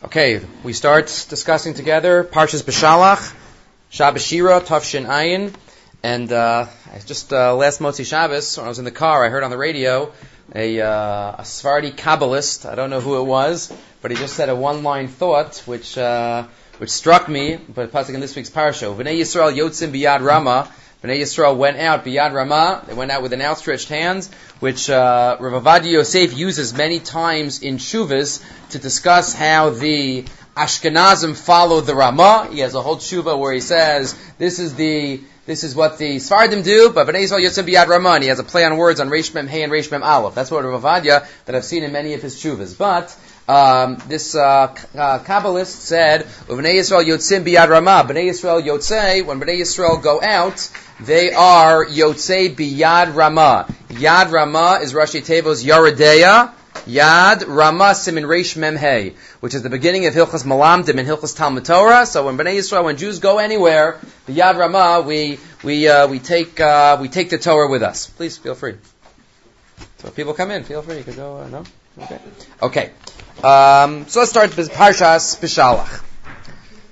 Okay, we start discussing together Parshas Beshalach, Shabbos Shira, Tafshin Ayin, and uh, just uh, last Motzi Shabbos, when I was in the car, I heard on the radio a, uh, a Sephardi Kabbalist, I don't know who it was, but he just said a one-line thought, which uh, which struck me, but passing in this week's Parsha, V'nei Yisrael Yotzim Biyad Rama, Bnei Yisrael went out beyond Ramah. They went out with an outstretched hands, which uh, Rav Ovadia Yosef uses many times in Shuvas to discuss how the Ashkenazim followed the Ramah. He has a whole Shuva where he says this is the this is what the Sfardim do, but Bnei Yisrael Yotzim Biyad Ramah. And he has a play on words on Reish Mem Hey and Reish Mem Aleph. That's what Rav Ovadia that I've seen in many of his Shuvas. But um, this uh, uh, Kabbalist said, "Bnei Yisrael yotzim biyad ramah." Bnei Yisrael yotzei. When Bnei Yisrael go out, they are yotzei biyad ramah. Yad ramah is Rashi Tevo's Yaradeya. Yad Ramah Simin Reish Memhei, which is the beginning of Hilchas Malamdim and Hilchas Talmud Torah. So when Bnei Yisrael, when Jews go anywhere, the Yad Ramah, we we uh, we take uh, we take the Torah with us. Please feel free. So if people come in, feel free. You can go. Uh, no. Okay. Okay. Um, so let's start with Parshas Bishalach.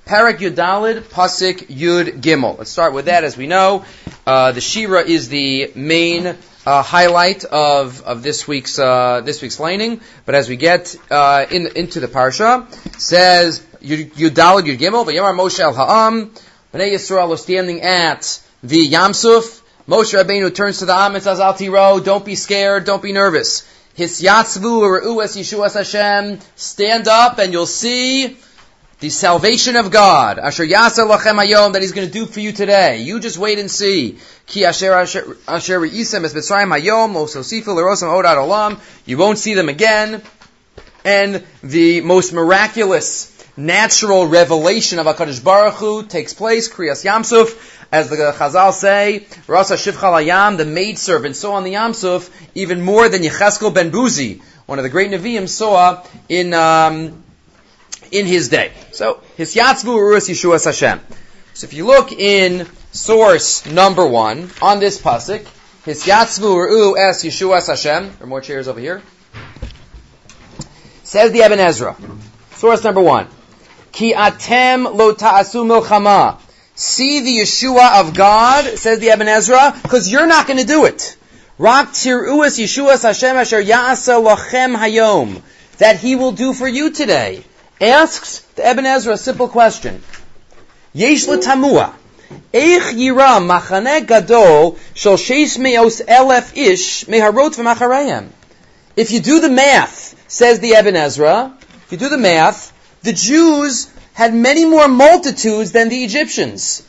Parak Yudalid, Pasik Yud Gimel. Let's start with that. As we know, uh, the Shira is the main uh, highlight of, of this week's uh, this week's laning. But as we get uh, in, into the parsha, says Yudalid Yud Gimel, V'Yamar Moshe El Ha'am, Bnei Yisrael are standing at the Yamsuf. Moshe Rabbeinu turns to the Am and says, Al Tiro, don't be scared, don't be nervous. His yatzvu or es Yeshuas Hashem. Stand up and you'll see the salvation of God. Asher yasa lachem hayom that He's going to do for you today. You just wait and see. Ki asher asher asher reisem es mitzrayim hayom ososifu lerosam odad olam. You won't see them again. And the most miraculous natural revelation of HaKadosh Baruch Hu takes place, Kriyas Yamsuf, as the Chazal say, Rasa Shivchal Ayam, the maidservant, saw on the Yamsuf even more than Yecheskel ben Buzi, one of the great Nevi'im, saw in, um, in his day. So, his Yatzvu Urus Yeshua Hashem. So if you look in source number one on this pasuk, his Yatzvu Uru es Yeshua Hashem. There are more chairs over here. Says the Eben Ezra. Source number one. Ki atem lo ta'asu milchama. See the Yeshua of God, says the Eben Ezra, because you're not going to do it. Rak tiruas Yeshua Hashem asher ya'asa lochem hayom. That he will do for you today. Asks the Eben Ezra a simple question. Yesh tamua. Eich yira machane gadol shel sheis meos elef ish meharot v'macharayim. If you do the math, says the Eben Ezra, if you do the math, the Jews had many more multitudes than the Egyptians.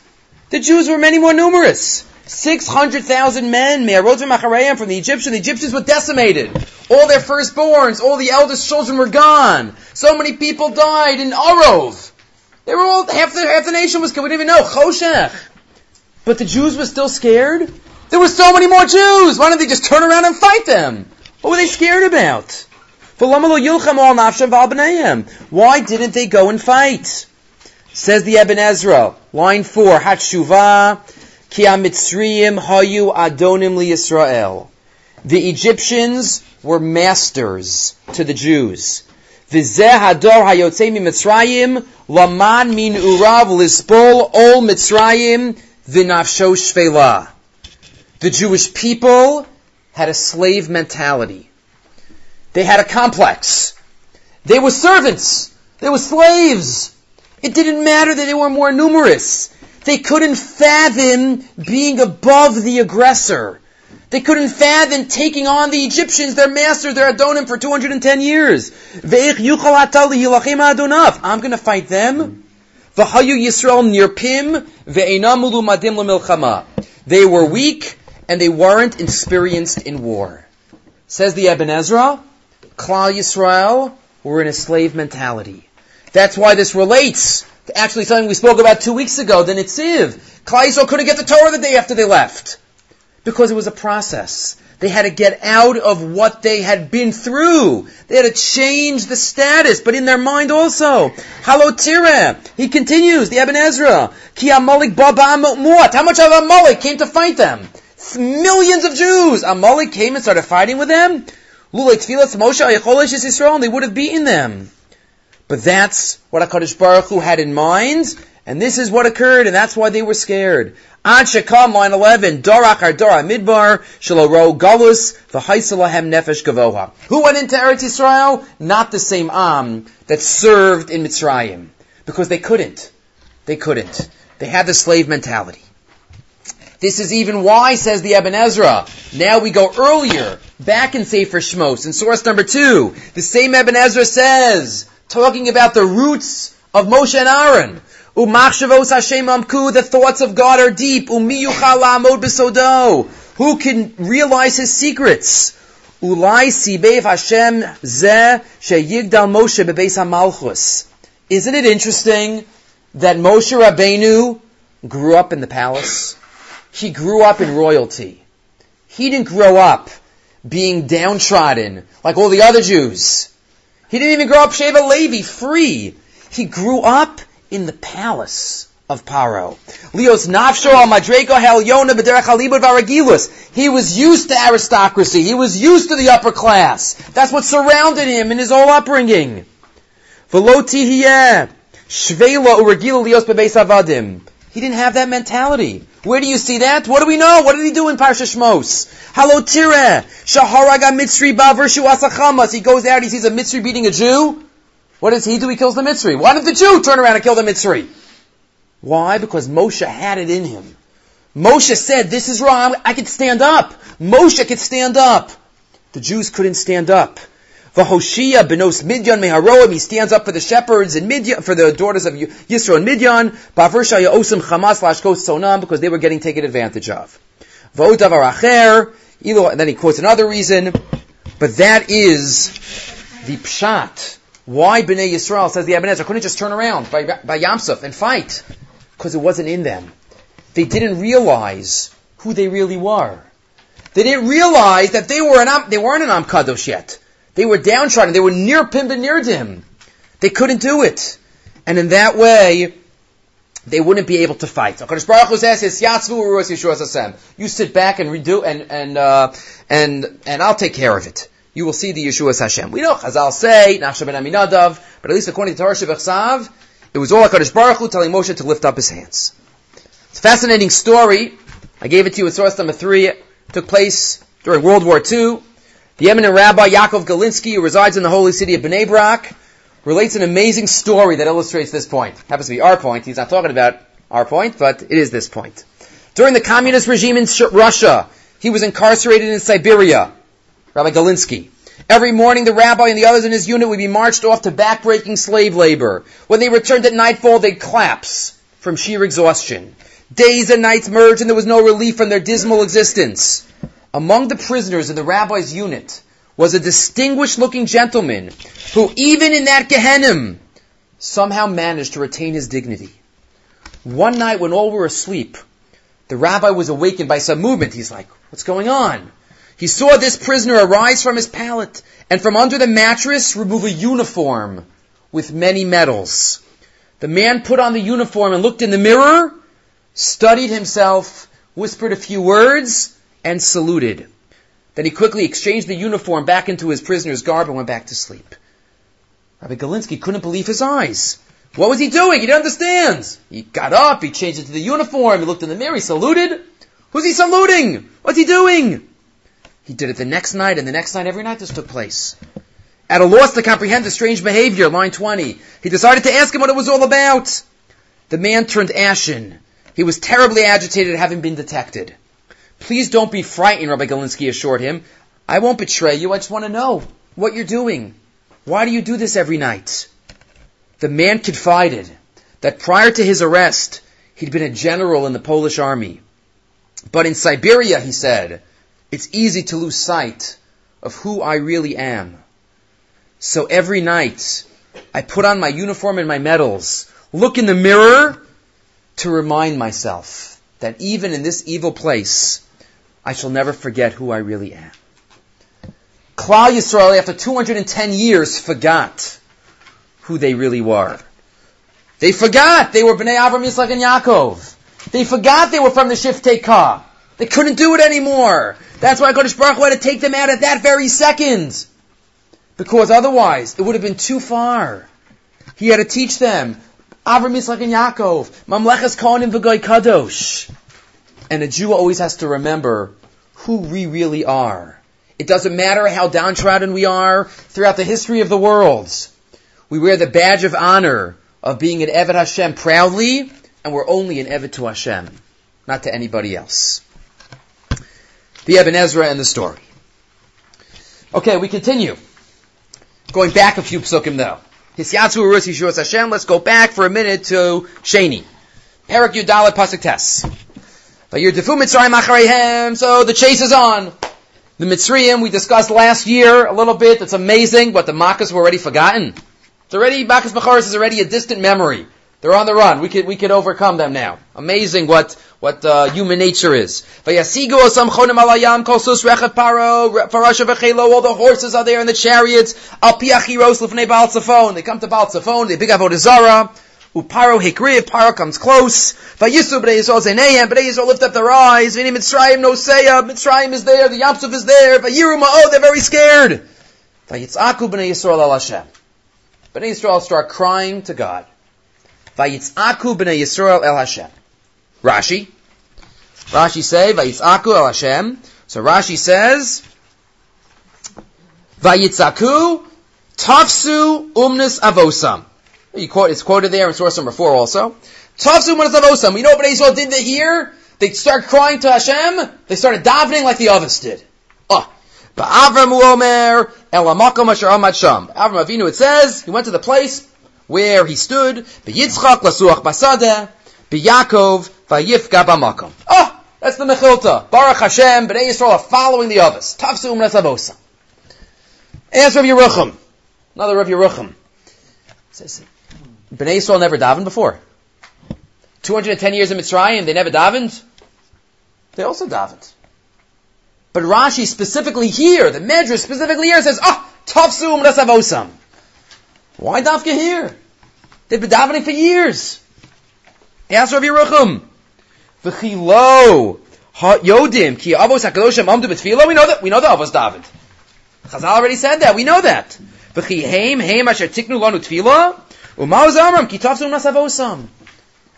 The Jews were many more numerous. 600,000 men, May Arojo Macharayam from the Egyptians. The Egyptians were decimated. All their firstborns, all the eldest children were gone. So many people died in Arov. They were all, half the, half the nation was, we didn't even know, Choshech. But the Jews were still scared. There were so many more Jews. Why didn't they just turn around and fight them? What were they scared about? Why didn't they go and fight? Says the Eben Ezra, line four, Hatshuva, Ki Mitzrayim hayu adonim Li Yisrael. The Egyptians were masters to the Jews. V'zeh hador hayotzei Mitzrayim laman min urav lispol ol Mitzrayim v'nafsho shvela. The Jewish people had a slave mentality. They had a complex. They were servants. They were slaves. It didn't matter that they were more numerous. They couldn't fathom being above the aggressor. They couldn't fathom taking on the Egyptians, their masters, their Adonim, for 210 years. I'm going to fight them. They were weak and they weren't experienced in war. Says the Eben Ezra, Klal Yisrael were in a slave mentality. That's why this relates to actually something we spoke about two weeks ago, the Nitziv. Klal Yisrael couldn't get the Torah the day after they left. Because it was a process. They had to get out of what they had been through. They had to change the status, but in their mind also. Halotira. He continues, the Eben Ezra. Ki Amalek Baba Muat. How much of Amalek came to fight them? Millions of Jews. Amalek came and started fighting with them. Lulei Tfilas Moshe Yisrael, and they would have beaten them. But that's what HaKadosh Baruch Hu had in mind, and this is what occurred, and that's why they were scared. Ad Shekam, line 11, Dorach ar Dora Midbar, Shaloro Galus, V'haisalahem Nefesh Gavoha. Who went into Eretz Yisrael? Not the same Am that served in Mitzrayim. Because they couldn't. They couldn't. They had the slave mentality. This is even why, says the Ibn Ezra. Now we go earlier, back in Sefer Shmos, in source number two. The same Ibn Ezra says, talking about the roots of Moshe and Aaron. The thoughts of God are deep. Who can realize his secrets? Ulai sibev Hashem ze sheyigdal Moshe bebeis hamalchus. Isn't it interesting that Moshe Rabbeinu grew up in the palace? He grew up in royalty. He didn't grow up being downtrodden like all the other Jews. He didn't even grow up Sheva Levi, free. He grew up in the palace of Paro. Leos nafsho al madrego varagilus. He was used to aristocracy. He was used to the upper class. That's what surrounded him in his whole upbringing. Shvela avadim. He didn't have that mentality. Where do you see that? What do we know? What did he do in Parsha Shmos? Halo tire, shaharaga mitzri bavershu asachamas. He goes out, he sees a mitzri beating a Jew. What does he do? He kills the mitzri. Why did the Jew turn around and kill the mitzri? Why? Because Moshe had it in him. Moshe said, this is wrong, I could stand up. Moshe could stand up. The Jews couldn't stand up. Vahoshia benos Midyan meharoim. He stands up for the shepherds and Midyan, for the daughters of Yisro and Midyan. Baversha osim chamas lashkos sonam because they were getting taken advantage of. Vodavar acher. And then he quotes another reason. But that is the pshat. Why Bnei Yisrael says the Eben Ezra couldn't just turn around by, by Yamsuf and fight because it wasn't in them. They didn't realize who they really were. They didn't realize that they were an they weren't an Am Kadosh yet. They were downtrodden. They were near Pim near him. They couldn't do it. And in that way, they wouldn't be able to fight. You sit back and redo and and uh, and and I'll take care of it. You will see the Yeshua Hashem. We know Chazal say Nachshon ben Aminadav, but at least according to Torah Shebechsav, it was all Hakadosh Baruch Hu telling Moshe to lift up his hands. It's a fascinating story. I gave it to you in source number three. It took place during World War II. The eminent Rabbi Yaakov Galinsky, who resides in the holy city of Bnei Brak, relates an amazing story that illustrates this point. It Happens to be our point. He's not talking about our point, but it is this point. During the communist regime in Russia, he was incarcerated in Siberia. Rabbi Galinsky. Every morning, the rabbi and the others in his unit would be marched off to backbreaking slave labor. When they returned at nightfall, they'd collapse from sheer exhaustion. Days and nights merged, and there was no relief from their dismal existence. Among the prisoners in the rabbi's unit was a distinguished looking gentleman who, even in that Gehenna, somehow managed to retain his dignity. One night when all were asleep, the rabbi was awakened by some movement. He's like, what's going on? He saw this prisoner arise from his pallet and from under the mattress remove a uniform with many medals. The man put on the uniform and looked in the mirror, studied himself, whispered a few words, and saluted. Then he quickly exchanged the uniform back into his prisoner's garb and went back to sleep. Rabbi Galinsky couldn't believe his eyes. What was he doing? He didn't understand. He got up, he changed into the uniform, he looked in the mirror, he saluted. Who's he saluting? What's he doing? He did it the next night and the next night, every night this took place. At a loss to comprehend the strange behavior, line 20, he decided to ask him what it was all about. The man turned ashen. He was terribly agitated at having been detected. Please don't be frightened, Rabbi Galinsky assured him. I won't betray you. I just want to know what you're doing. Why do you do this every night? The man confided that prior to his arrest, he'd been a general in the Polish army. But in Siberia, he said, it's easy to lose sight of who I really am. So every night, I put on my uniform and my medals, look in the mirror to remind myself that even in this evil place, I shall never forget who I really am. Klal Yisrael, after 210 years, forgot who they really were. They forgot they were Bnei Avram, Yitzchak, and Yaakov. They forgot they were from the Shiftei Ka. They couldn't do it anymore. That's why Kodesh Baruch Hu had to take them out at that very second. Because otherwise, it would have been too far. He had to teach them. Avram Yitzchak and Yaakov. Mamleches Kohanim v'goy kadosh. And a Jew always has to remember who we really are. It doesn't matter how downtrodden we are throughout the history of the world. We wear the badge of honor of being an Eved Hashem proudly, and we're only an Eved to Hashem, not to anybody else. The Eben Ezra and the story. Okay, we continue. Going back a few psukim though. Hisyatsu Urus Yishuas Hashem. Let's go back for a minute to Sheni. Perak Yudalet Pasuk Tes. So the chase is on. The Mitzrayim we discussed last year a little bit. It's amazing, but the Makkahs were already forgotten. It's already Makkahs Macharis is already a distant memory. They're on the run. We could we could overcome them now. Amazing what what uh, human nature is. All the horses are there in the chariots. They come to Baal Tzafon. They pick up Odizara. Uparo hikriv. Paro comes close. Vayisu b'nei Yisrael zeinehem. B'nei Yisrael lift up their eyes. V'ini Mitzrayim no seya. Mitzrayim is there. The Yamsuf is there. Vayiru ma'o. They're very scared. Vayitzaku b'nei Yisrael al Hashem. B'nei Yisrael start crying to God. Vayitzaku b'nei Yisrael el Hashem. Rashi. Rashi say, Vayitzaku el Hashem. So Rashi says, Vayitzaku tafsu umnis avosam. Quote, it's quoted there in source number four also. Tafsu umnis avosam. You know what Israel did hear? They start crying to Hashem. They started davening like the Avos did. Ah. Oh. Avram Omer Elamakom Asher Amad Sham. Avram Avinu, it says, he went to the place where he stood, Yitzchak lasuach basada, b'Yakov vayifga b'makom. Oh, that's the Mechilta. Baruch Hashem, B'nai Yisrael are following the others. Tafsu umnas avosa. Ask Rav Yerucham. Another Rav Yerucham. Says, B'nai Yisrael never davened before. 210 years in Mitzrayim, they never davened. They also davened. But Rashi specifically here, the Medrash specifically here says, ah, oh, tafsu umnas. Why dafka here? They've been davening for years. Ask Rav Yerucham. V'chilo yodim ki avos hakadoshim amdu b'tfilo. We know that. We know that avos davened. Chazal already said that. We know that. V'chi heim heim asher tiknu lanu tfila.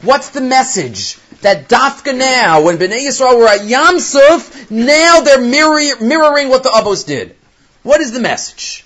What's the message? That dafka now, when Bnei Yisrael were at Yamsuf, now they're mirror, mirroring what the Abos did. What is the message?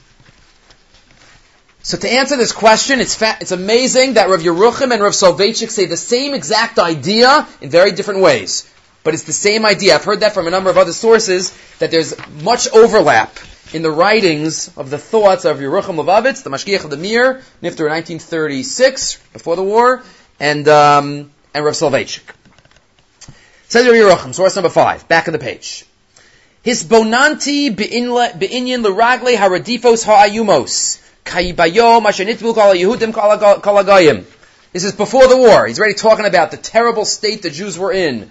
So to answer this question, it's fa- it's amazing that Rav Yeruchim and Rav Soloveitchik say the same exact idea in very different ways. But it's the same idea. I've heard that from a number of other sources, that there's much overlap in the writings of the thoughts of Yeruchim Levovitz, the Mashgiach of the Mir, Nifter in 1936, before the war, and, um, and Rav Soloveitchik. Says Rav Yeruchim, source number five, back of the page. His bonanti be'inyan l'ragle haradifos ha'ayumos. This is before the war. He's already talking about the terrible state the Jews were in.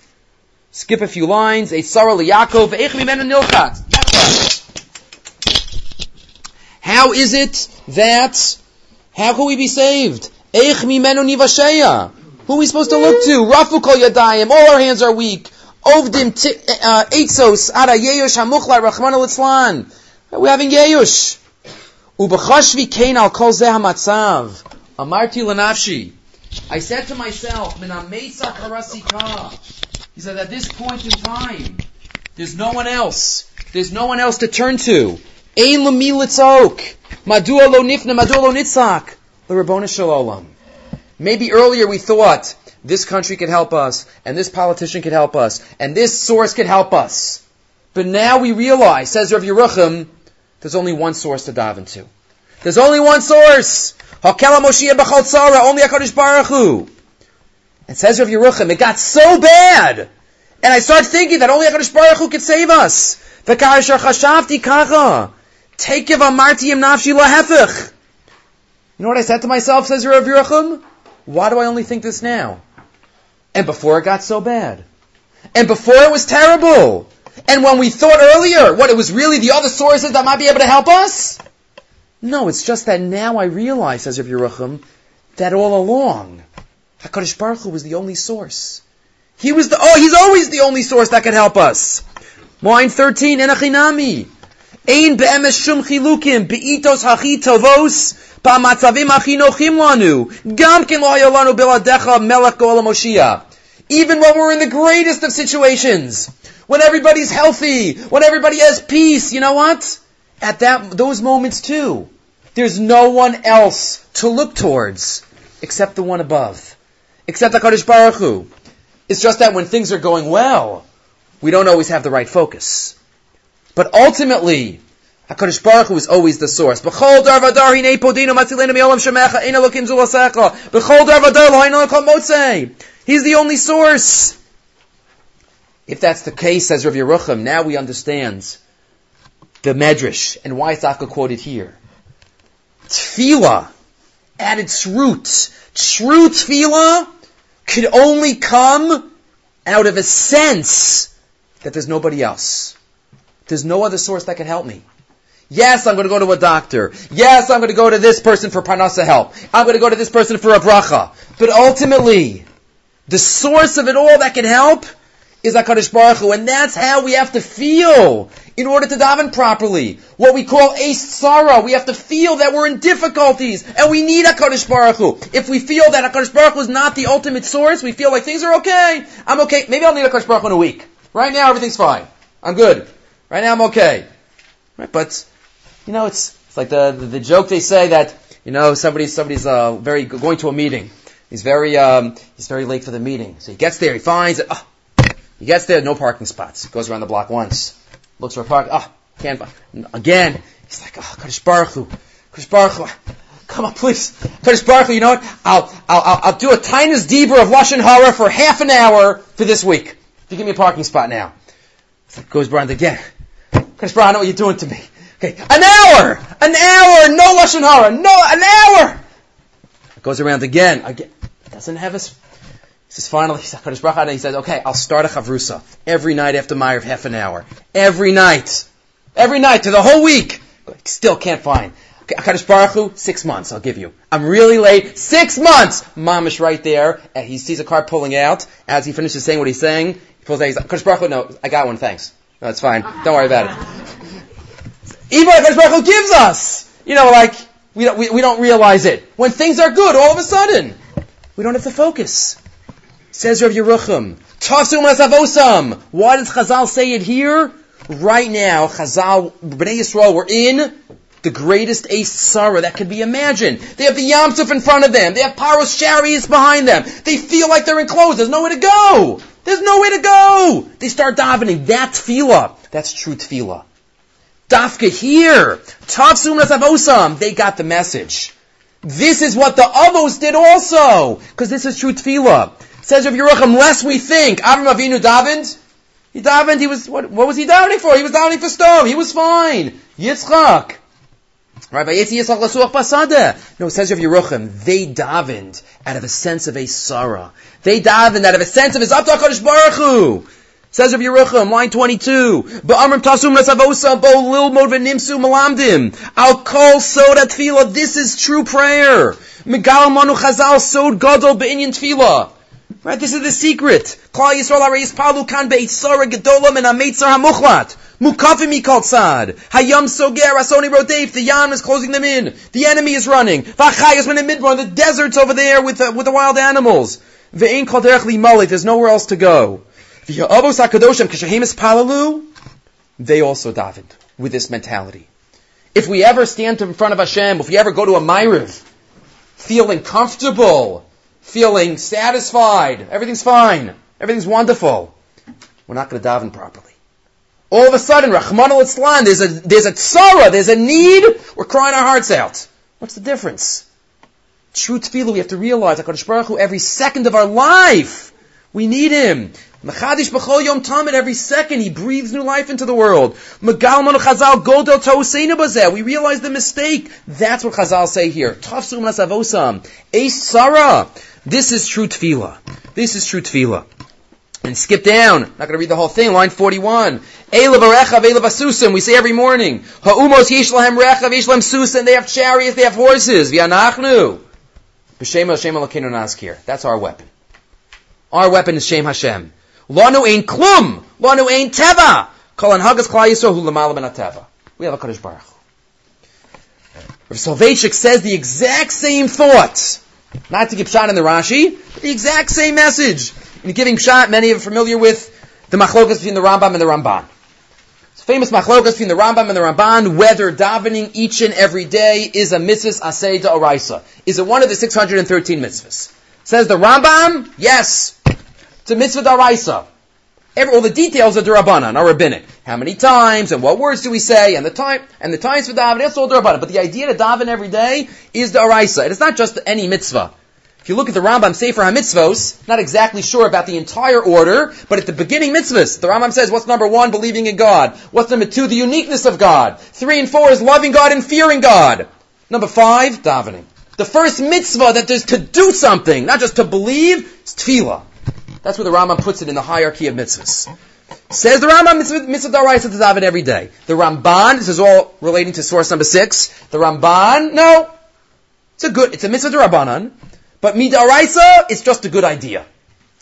Skip a few lines. How is it that, how can we be saved? Who are we supposed to look to? Rafu kol yadayim. All our hands are weak. Ovdim uh, eitzos ara yeyosh hamuchla al We're having yeyosh. Ubachashvi kain al kol zeh hamatzav. Amarti lanafshi. I said to myself, He at this point in time, there's no one else. There's no one else to turn to. Maybe earlier we thought, this country could help us, and this politician could help us, and this source could help us. But now we realize, says Rav Yerucham, there's only one source to dive into. There's only one source. Only HaKadosh Baruch Hu. It says Rav Yerucham, it got so bad. And I start thinking that only HaKadosh Baruch Hu could save us. V'ka'asher chashavti kacha. Take amarti nafshi lahefich. You know what I said to myself, says Rav Yerucham? Why do I only think this now? And before it got so bad. And before it was terrible. And when we thought earlier, what, it was really the other sources that might be able to help us? No, it's just that now I realize, says Rav Yerucham, that all along, HaKadosh Baruch Hu was the only source. He was the, oh, he's always the only source that can help us. Line 13, Enachinami. Ein be'emes shum chilukim, be'itos hachi tovos, ba'matzavim hachi nochim lanu, gam ken lo hayolanu biladecha melech go'olam Moshiach. Even when we're in the greatest of situations, when everybody's healthy, when everybody has peace, you know what? At that, those moments too, there's no one else to look towards except the one above, except HaKadosh Baruch Hu. It's just that when things are going well, we don't always have the right focus. But ultimately, HaKadosh Baruch Hu is always the source. B'chol dar vadar hinei podino matzilenu mi'olam shemecha ein elokim zulasecha. B'chol dar kol motzei. He's the only source. If that's the case, says Rav Yerucham, now we understand the Medrash and why it's quoted here. Tefillah, at its roots, true tefillah could only come out of a sense that there's nobody else. There's no other source that can help me. Yes, I'm going to go to a doctor. Yes, I'm going to go to this person for parnasa help. I'm going to go to this person for a bracha. But ultimately, the source of it all that can help is HaKadosh Baruch Hu, and that's how we have to feel in order to daven properly. What we call a sorrow. We have to feel that we're in difficulties, and we need HaKadosh Baruch Hu. If we feel that HaKadosh Baruch Hu is not the ultimate source, we feel like things are okay. I'm okay. Maybe I'll need HaKadosh Baruch Hu in a week. Right now, everything's fine. I'm good. Right now, I'm okay. Right? But, you know, it's, it's like the, the, the joke they say that, you know, somebody, somebody's, uh, very, going to a meeting. He's very, um, he's very late for the meeting. So he gets there, he finds it, oh, he gets there, no parking spots. Goes around the block once. Looks for a park. Ah, oh, can't find. Again, he's like, oh, Kadosh Baruch Hu. Kadosh Baruch Hu. Come on, please. Kadosh Baruch Hu, you know what? I'll, I'll, I'll, do a tiniest deeper of Lashon Hara for half an hour for this week. If you give me a parking spot now. Goes around again. Kadosh Baruch Hu, I know what you're doing to me. Okay, an hour! An hour! No Lashon Hara! No, an hour! Goes around again. Again. Doesn't have a says finally, he says, okay, I'll start a chavrusa every night after Meyer half an hour. Every night. Every night to the whole week. Still can't find. Okay, Baruch Hu, six months I'll give you. I'm really late. Six months! Mamish right there. And he sees a car pulling out. As he finishes saying what he's saying, he pulls out, he's like, Baruch Hu, no, I got one, thanks. No, it's fine. Don't worry about it. Even Akadosh Baruch Hu gives us! You know, like, we don't, we, we don't realize it. When things are good, all of a sudden, we don't have to focus. Says Rav Yerucham, Tafsum Asavosam. Why does Chazal say it here? Right now, Chazal, Bnei Yisrael, we're in the greatest ace sorrow that could be imagined. They have the Yamsuf in front of them. They have Paros chariots behind them. They feel like they're enclosed. There's nowhere to go. There's nowhere to go. They start davening. That's tefillah. That's true tefillah. Dafka here. Tafsum Asavosam. They got the message. This is what the Avos did also. Because this is true tefillah. Says Rav Yerucham, lest we think Avram Avinu davened. He davened. He was what? What was he davening for? He was davening for stone. He was fine. Yitzchak. Right? No, it says Rav Yerucham, they davened out of a sense of a sorrow. They davened out of a sense of his Abdul Kodesh. Says of Yerucham, line 22, Ba'amrim tasum nesavosa bo lilmod v'nimsu malamdim. Al kol soda tefillah. This is true prayer. Megal manu chazal sod gadol be'inyan tefillah. Right? This is the secret. Klal Yisrael Arayis Palu Kan Be'itzara Gedolam and Ametzar HaMuchlat. Mukafim Mikal Tzad. Hayam Soger Asoni Rodef. The Yam is closing them in. The enemy is running. Vachayas when in Midbar. The desert's over there with the, with the wild animals. Ve'in Kal Derech Li There's nowhere else to go. V'ya'avos HaKadoshim Kishahemis Palalu. They also davened with this mentality. If we ever stand in front of Hashem, if we ever go to a Maariv, feeling comfortable, feeling satisfied, everything's fine, everything's wonderful, we're not going to daven properly. All of a sudden, Rahman al there's a, there's a tzara, there's a need, we're crying our hearts out. What's the difference? True tefillah, we have to realize, HaKadosh Baruch Hu, every second of our life, we need Him. Mechadish b'chol yom tamid, every second he breathes new life into the world. Megal manu chazal godel tohuseinu bazeh. We realize the mistake. That's what chazal say here. Tafsum nasavosam. Eis sarah. This is true tefillah. This is true tefillah. And skip down. Not going to read the whole thing. Line 41. Eilav arechav. We say every morning. Ha'umos yesh lahem rechav, susim. They have chariots, they have horses. V'yanachnu. B'shem Hashem Elokeinu naskir. That's our weapon. Our weapon is Shem Hashem. Lanu ein klum. Lanu ein teva. Kol hagas klal yisrael hu l'malam ben teva. We have a Kadosh Baruch Rav Soloveitchik says the exact same thoughts. Not to give shot in the Rashi, the exact same message. In giving shot, many of you are familiar with the machlokas between the Rambam and the Ramban. It's famous machlokas between the Rambam and the Ramban, whether davening each and every day is a mitzvah asay oraisa. Is it one of the 613 mitzvahs? Says the Rambam, yes. It's a mitzvah daraisa. Every, all the details are Durabanan, are rabbinic. How many times and what words do we say and the time and the times for davening, that's all Durabanan. But the idea to daven every day is the Araisa. It is not just any mitzvah. If you look at the Rambam Sefer HaMitzvos, not exactly sure about the entire order, but at the beginning mitzvahs, the Rambam says, what's number one? Believing in God. What's number two? The uniqueness of God. Three and four is loving God and fearing God. Number five, davening. The first mitzvah that there's to do something, not just to believe, is tefillah. That's where the Rambam puts it in the hierarchy of mitzvahs. Says the Rambam, mitzvah, daraisa to daven every day. The Ramban, this is all relating to source number six. The Ramban, no. It's a good, it's a mitzvah darabanan, but midaraisa, it's just a good idea.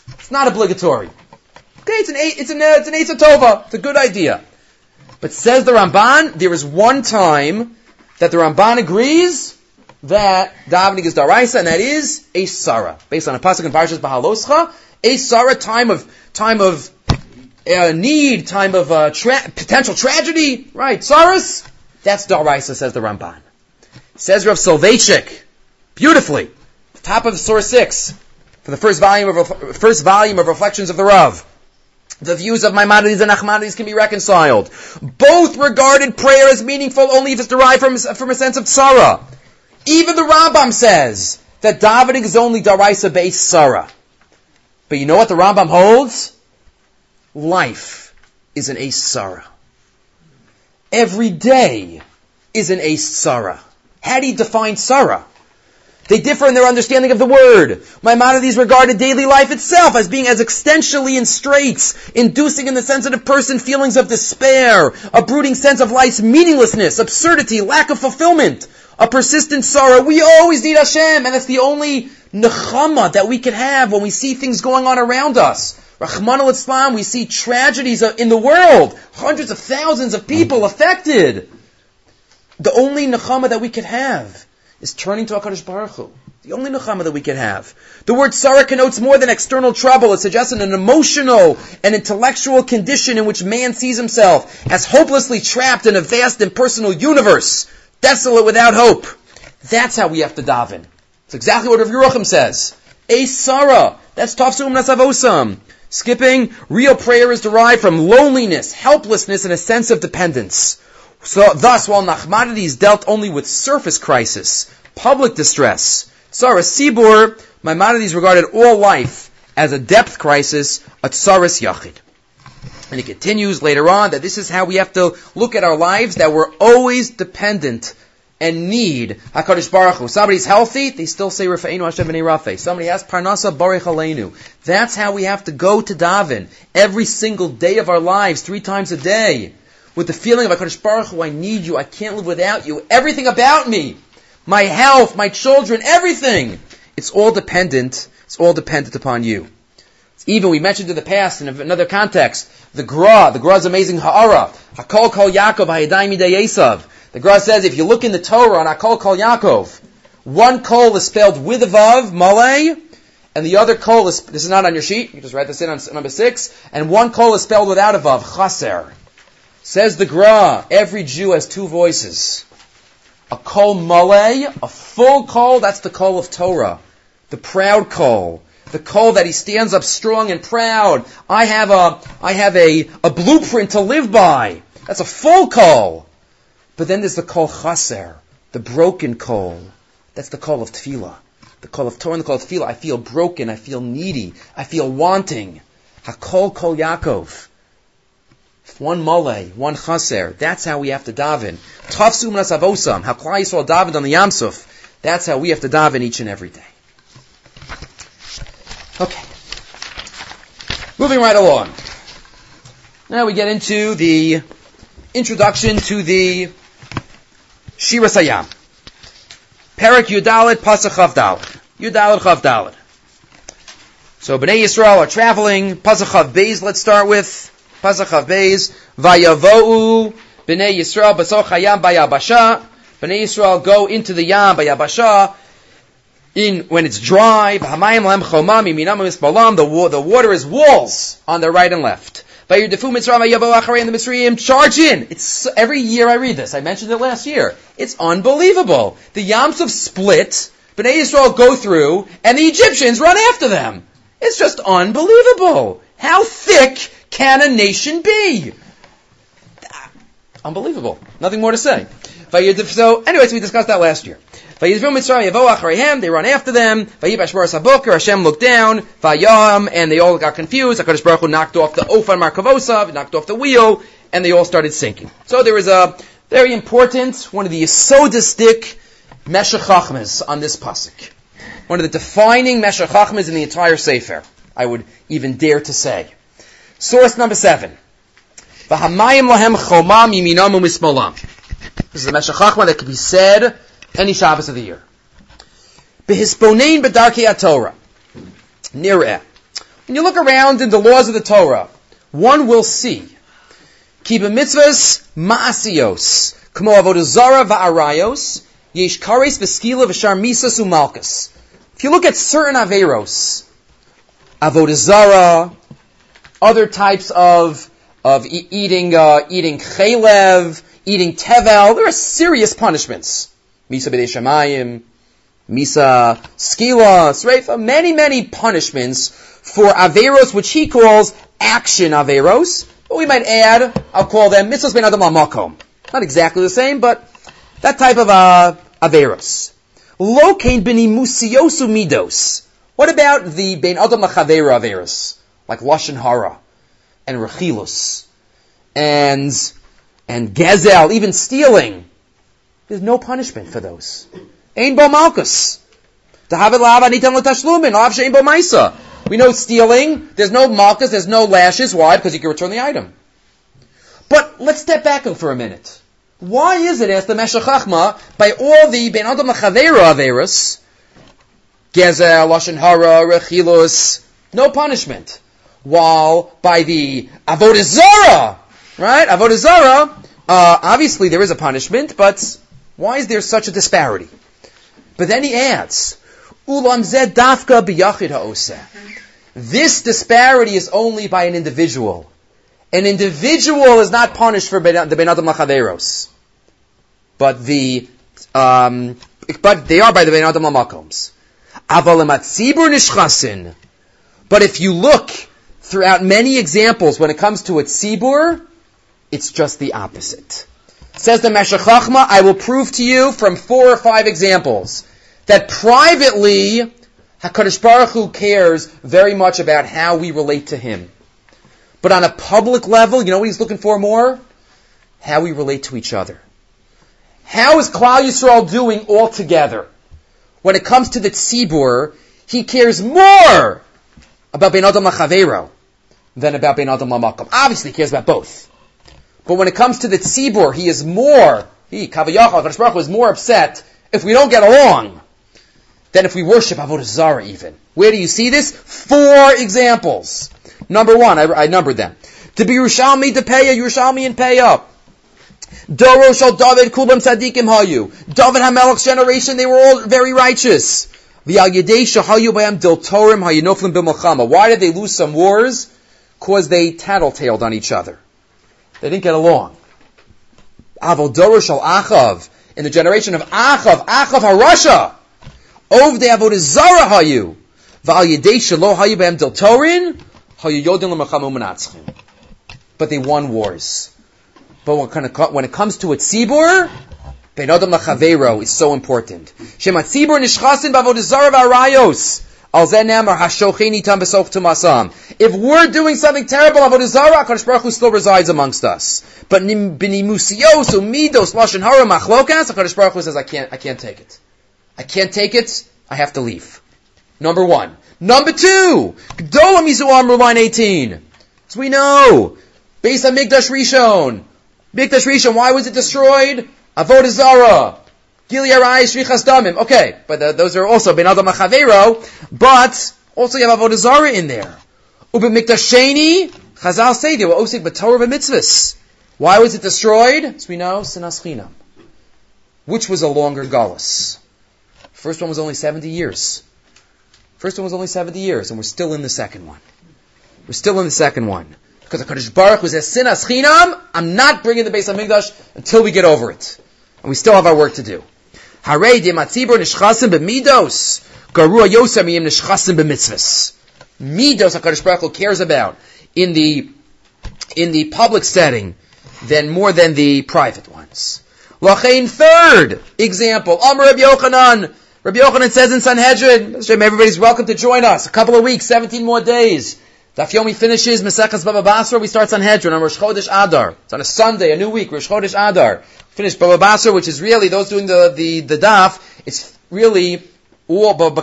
It's not obligatory. Okay, it's an, it's an, uh, it's an Eitzah Tova. It's a good idea. But says the Ramban, there is one time that the Ramban agrees that davening is daraisa, and that is a sarah, based on a pasuk in Parshas Bahaloscha, a Sarah, time of, time of uh, need, time of uh, tra- potential tragedy, right? Saras, that's Daraisa, says the Ramban. Says Rav Soloveitchik, beautifully, top of Surah 6, for the first volume of, first volume of Reflections of the Rav. The views of Maimonides and Nachmanides can be reconciled. Both regarded prayer as meaningful only if it's derived from, from a sense of Sarah. Even the Rambam says that davening is only Daraisa based Sarah. But you know what the Rambam holds? Life is an Asara. Every day is an Asara. How do you define Sarah? They differ in their understanding of the word. Maimonides regarded daily life itself as being as extensionally in straits, inducing in the sensitive person feelings of despair, a brooding sense of life's meaninglessness, absurdity, lack of fulfillment, a persistent sorrow. We always need Hashem, and that's the only nechama that we can have when we see things going on around us. Rachmana litzlan, we see tragedies in the world, hundreds of thousands of people affected. The only nechama that we can have is turning to HaKadosh Baruch Hu. The only nechama that we can have. The word sarah connotes more than external trouble. It suggests an emotional and intellectual condition in which man sees himself as hopelessly trapped in a vast impersonal universe, desolate without hope. That's how we have to daven. It's exactly what Rav Yerucham says. A Sarah. That's Tafsum Nasavosam. Skipping, real prayer is derived from loneliness, helplessness, and a sense of dependence. So, thus, while Nachmanides dealt only with surface crisis, public distress, Sarah Sibur, Maimonides regarded all life as a depth crisis, a tsaris yachid. And he continues later on that this is how we have to look at our lives, that we're always dependent and need Hakadosh Baruch Hu. Somebody's healthy, they still say Rafa'inu Hashem Rafe. Somebody has Parnasa Baruch Aleinu. That's how we have to go to Davin every single day of our lives, three times a day, with the feeling of Hakadosh Baruch Hu. I need you. I can't live without you. Everything about me, my health, my children, everything. It's all dependent. It's all dependent upon you. Even we mentioned in the past in another context, the Gra, the Gra's amazing Ha'ara, Hakol Kol Yaakov Hayadai Midei Esav. The Gra says if you look in the Torah on Akol Kol Yaakov, one kol is spelled with a vav, malay, and the other kol is, this is not on your sheet, you just write this in on number six, and one kol is spelled without a vav, chaser. Says the Gra, every Jew has two voices. A kol malay, a full kol, that's the kol of Torah. The proud kol. The call that he stands up strong and proud. I have a, I have a, a blueprint to live by. That's a full call. But then there's the call chaser, the broken call. That's the call of tefillah. The call of Torah and the call of tefillah. I feel broken. I feel needy. I feel wanting. Hakol kol Yaakov. One mole, one chaser. That's how we have to daven. Tafsum nasavosam. How Klai Yisrael davened on the Yamsuf. That's how we have to daven each and every day. Moving right along. Now we get into the introduction to the Shira Sayam. Perak Yudalit Pasach Chav Dalit. Yudalit Chav Dalit. So Bnei Yisrael are traveling. Pasach Chav Beis, let's start with. Pasach Chav Beis. Vayavo'u Bnei Yisrael Basoch Hayam Bayabasha. Bnei Yisrael go into the Yam Bayabasha in when it's dry. The, the water is walls on the right and left. Charge in. It's every year I read this. I mentioned it last year. It's unbelievable. The Yams Yamsuf split. Bnei Yisrael go through, and the Egyptians run after them. It's just unbelievable. How thick can a nation be? Unbelievable. Nothing more to say. So, anyways, we discussed that last year. They run after them. Hashem looked down. And they all got confused. HaKadosh Baruch Hu knocked off the Ofan Markavosav, knocked off the wheel, and they all started sinking. So there was a very important, one of the Yisodistic Meshach on this pasuk. One of the defining Meshach in the entire Sefer. I would even dare to say. Source number seven. This is a Meshach that could be said any Shabbos of the year. Behisponein b'darkei Torah. Nireh. When you look around in the laws of the Torah, one will see ki b'mitzvahs ma'asios kmo avodah zara va'arayos yesh kares v'skila v'shar misas u'malkas. If you look at certain averos, avodah zara, other types of of e- eating uh, eating chaylev, eating tevel, there are serious punishments. Misa B'dei Shemayim, Misa Skila, Sreifa, many, many punishments for Averos, which he calls action Averos. But we might add, I'll call them Mitzvahs Ben Adam Makom. Not exactly the same, but that type of uh, Averos. Locain B'ni Musiosu Midos. What about the Ben Adam Lachavera Averos? Like Lashon Hara and Rechilus and and Gezel, even stealing. There's no punishment for those. Ein bo malchus. We know stealing. There's no malchus. There's no lashes. Why? Because you can return the item. But let's step back for a minute. Why is it, as the Meshachachma, by all the Ben Adam Chavera Averis, Gezel, Lashon Hara, Rechilus, no punishment. While by the Avodah Zarah, right? Avodah Zarah, uh, obviously there is a punishment, but why is there such a disparity? But then he adds, Ulam zed dafka biyachid ha'oseh. This disparity is only by an individual. An individual is not punished for the Ben Adam Lachaveros. But the, um, but they are by the Ben Adam Lamakoms. nishchasin. But if you look throughout many examples when it comes to a tzibur, it's just the opposite. Says the Meshachachma, I will prove to you from four or five examples that privately HaKadosh Baruch Hu cares very much about how we relate to Him. But on a public level, you know what He's looking for more? How we relate to each other. How is Klal Yisrael doing all together? When it comes to the tzibur, He cares more about Ben Adam Lachavero than about Ben Adam Lamakam. Obviously, He cares about both. But when it comes to the tzibur, he is more, he, Kavayachal, Baruch is more upset if we don't get along than if we worship Avodah Zarah even. Where do you see this? Four examples. Number one, I, I numbered them. To be Yerushalmi to Peah, Yerushalmi and Peah. Doro shal David kulam tzadikim hayu. David Hamelech's generation, they were all very righteous. Why did they lose some wars? Cause they tattletaled on each other. They didn't get along. Avodoro shal Achav, in the generation of Achav, Achav HaRasha, Ovde Avodah Zara hayu, Val Yedei Shalo hayu del Torin, hayu yodin. But they won wars. But when it comes to a tzibur, Ben Adam Lachavero is so important. Shema tzibur nishchasin b'avodah Zara v'arayos. If we're doing something terrible, Avodah Zarah, HaKadosh Baruch Hu still resides amongst us. But b'nimusios umidos lashon hara machlokas, HaKadosh Baruch Hu says, I can't, I can't take it. I can't take it. I have to leave. Number one. Number two, Gdola Mizu Amru, line 18. So we know, based on Mikdash Rishon, Mikdash Rishon, why was it destroyed? Avodah Zara. Okay, but the, those are also Ben Adam Machavero, but also you have Avodah Zara in there. Ube Mikdash Sheni, Chazal say they were Osik B'Torah Mitzvahs. Why was it destroyed? As we know, Sinas Chinam. Which was a longer Gullus? First one was only 70 years. First one was only 70 years, and we're still in the second one. We're still in the second one. Because the Kaddish Baruch was a sinas chinam, I'm not bringing the base of Mikdash until we get over it. And we still have our work to do. Harei de matzibur nishchasim b'midos, garua yim nishchasim b'mitzvahs. Midos HaKadosh Baruch Hu cares about in the, in the public setting than more than the private ones. Lachain third example, Amr Rabbi Yochanan, Rabbi Yochanan says in Sanhedrin, everybody's welcome to join us. A couple of weeks, 17 more days. Daf Yomi finishes Mesechas Baba Basra. We start Sanhedrin on Rosh Chodesh Adar. It's on a Sunday, a new week, Rosh Chodesh Adar. Finish Baba Basra, which is really those doing the the, the daf. It's really all Baba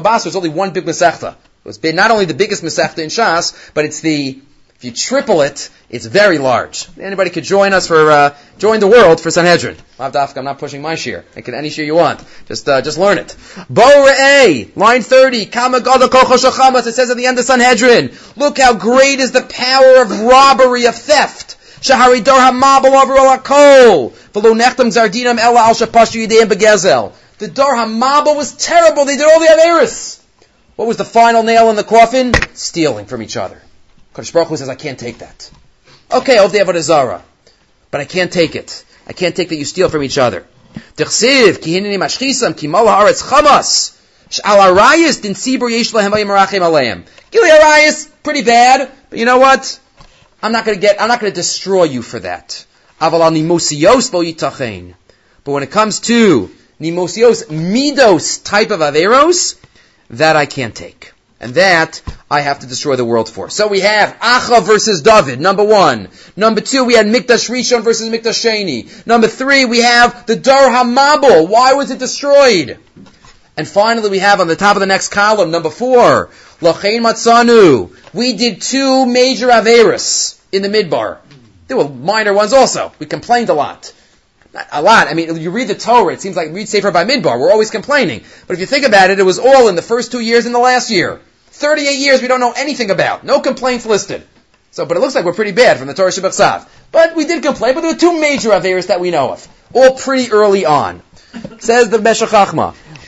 Basra is only one big Masechta. It's not only the biggest Masechta in Shas, but it's the if you triple it, it's very large. Anybody could join us for uh, join the world for Sanhedrin. I'm not pushing my share. I can any share you want. Just uh, just learn it. Bo A, line thirty. Kama It says at the end of Sanhedrin. Look how great is the power of robbery of theft. Shahari Dar Hamabel over Alakol. Velo Nechtam Zardinam Ella Al Shapashu Yidei Begezel. The Dar Hamabel was terrible. They did all the Averis. What was the final nail in the coffin? Stealing from each other. Kadosh Baruch Hu says, I can't take that. Okay, I'll Avodah Zara, but I can't take it. I can't take that you steal from each other. T'chsiv, ki hinini mashchisam, ki mola haaretz chamas. Sh'al arayis din sibur yesh lahem marachim aleim. Gili arayis, pretty bad, but you know what? I'm not gonna get, I'm not gonna destroy you for that. Aval al nimosios lo. But when it comes to nimosios, midos type of averos, that I can't take. And that I have to destroy the world for. So we have Achav versus David, number one. Number two, we had Mikdash Rishon versus Mikdash Sheni. Number three, we have the Dar Hamabel. Why was it destroyed? And finally, we have on the top of the next column, number four, Lachain Matzanu. We did two major Averis in the Midbar. There were minor ones also. We complained a lot. A lot. I mean, you read the Torah, it seems like we read Sefer by Midbar. We're always complaining. But if you think about it, it was all in the first two years and the last year. 38 years we don't know anything about. No complaints listed. So, but it looks like we're pretty bad from the Torah Shabbat But we did complain, but there were two major Averis that we know of. All pretty early on. Says the Meshech.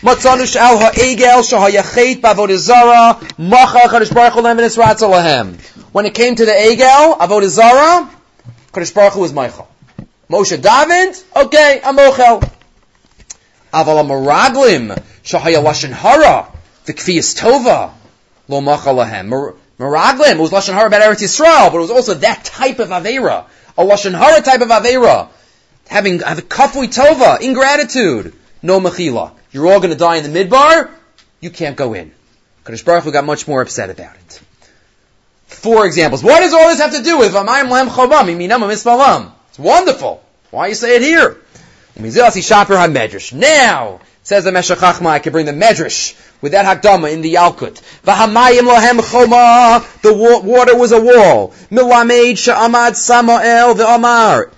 Matzanu sh'al ha'egel sh'ha'yachet b'avodizara macha Kadosh Baruch Hu lemenis ratzalahem. When it came to the egel, avodizara, Kadosh Baruch Hu was Mochel. Moshe David, okay, I'm Mochel. Aval maraglim sh'ha'yalashon hara, the kfiyas tova, lo machalahem. Meraglim, it was Lashon Hara about Eretz Yisrael, but it was also that type of Avera. A Lashon Hara type of Avera. Having, have kafui tova, ingratitude. No mechila. You're all going to die in the midbar, you can't go in. Kadosh Baruch Hu got much more upset about it. Four examples. What does all this have to do with? It's wonderful. Why you say it here? Now, says the Meshech Chachma, I can bring the Medrash with that Hakdama in the Yalkut. The water was a wall. The Amar.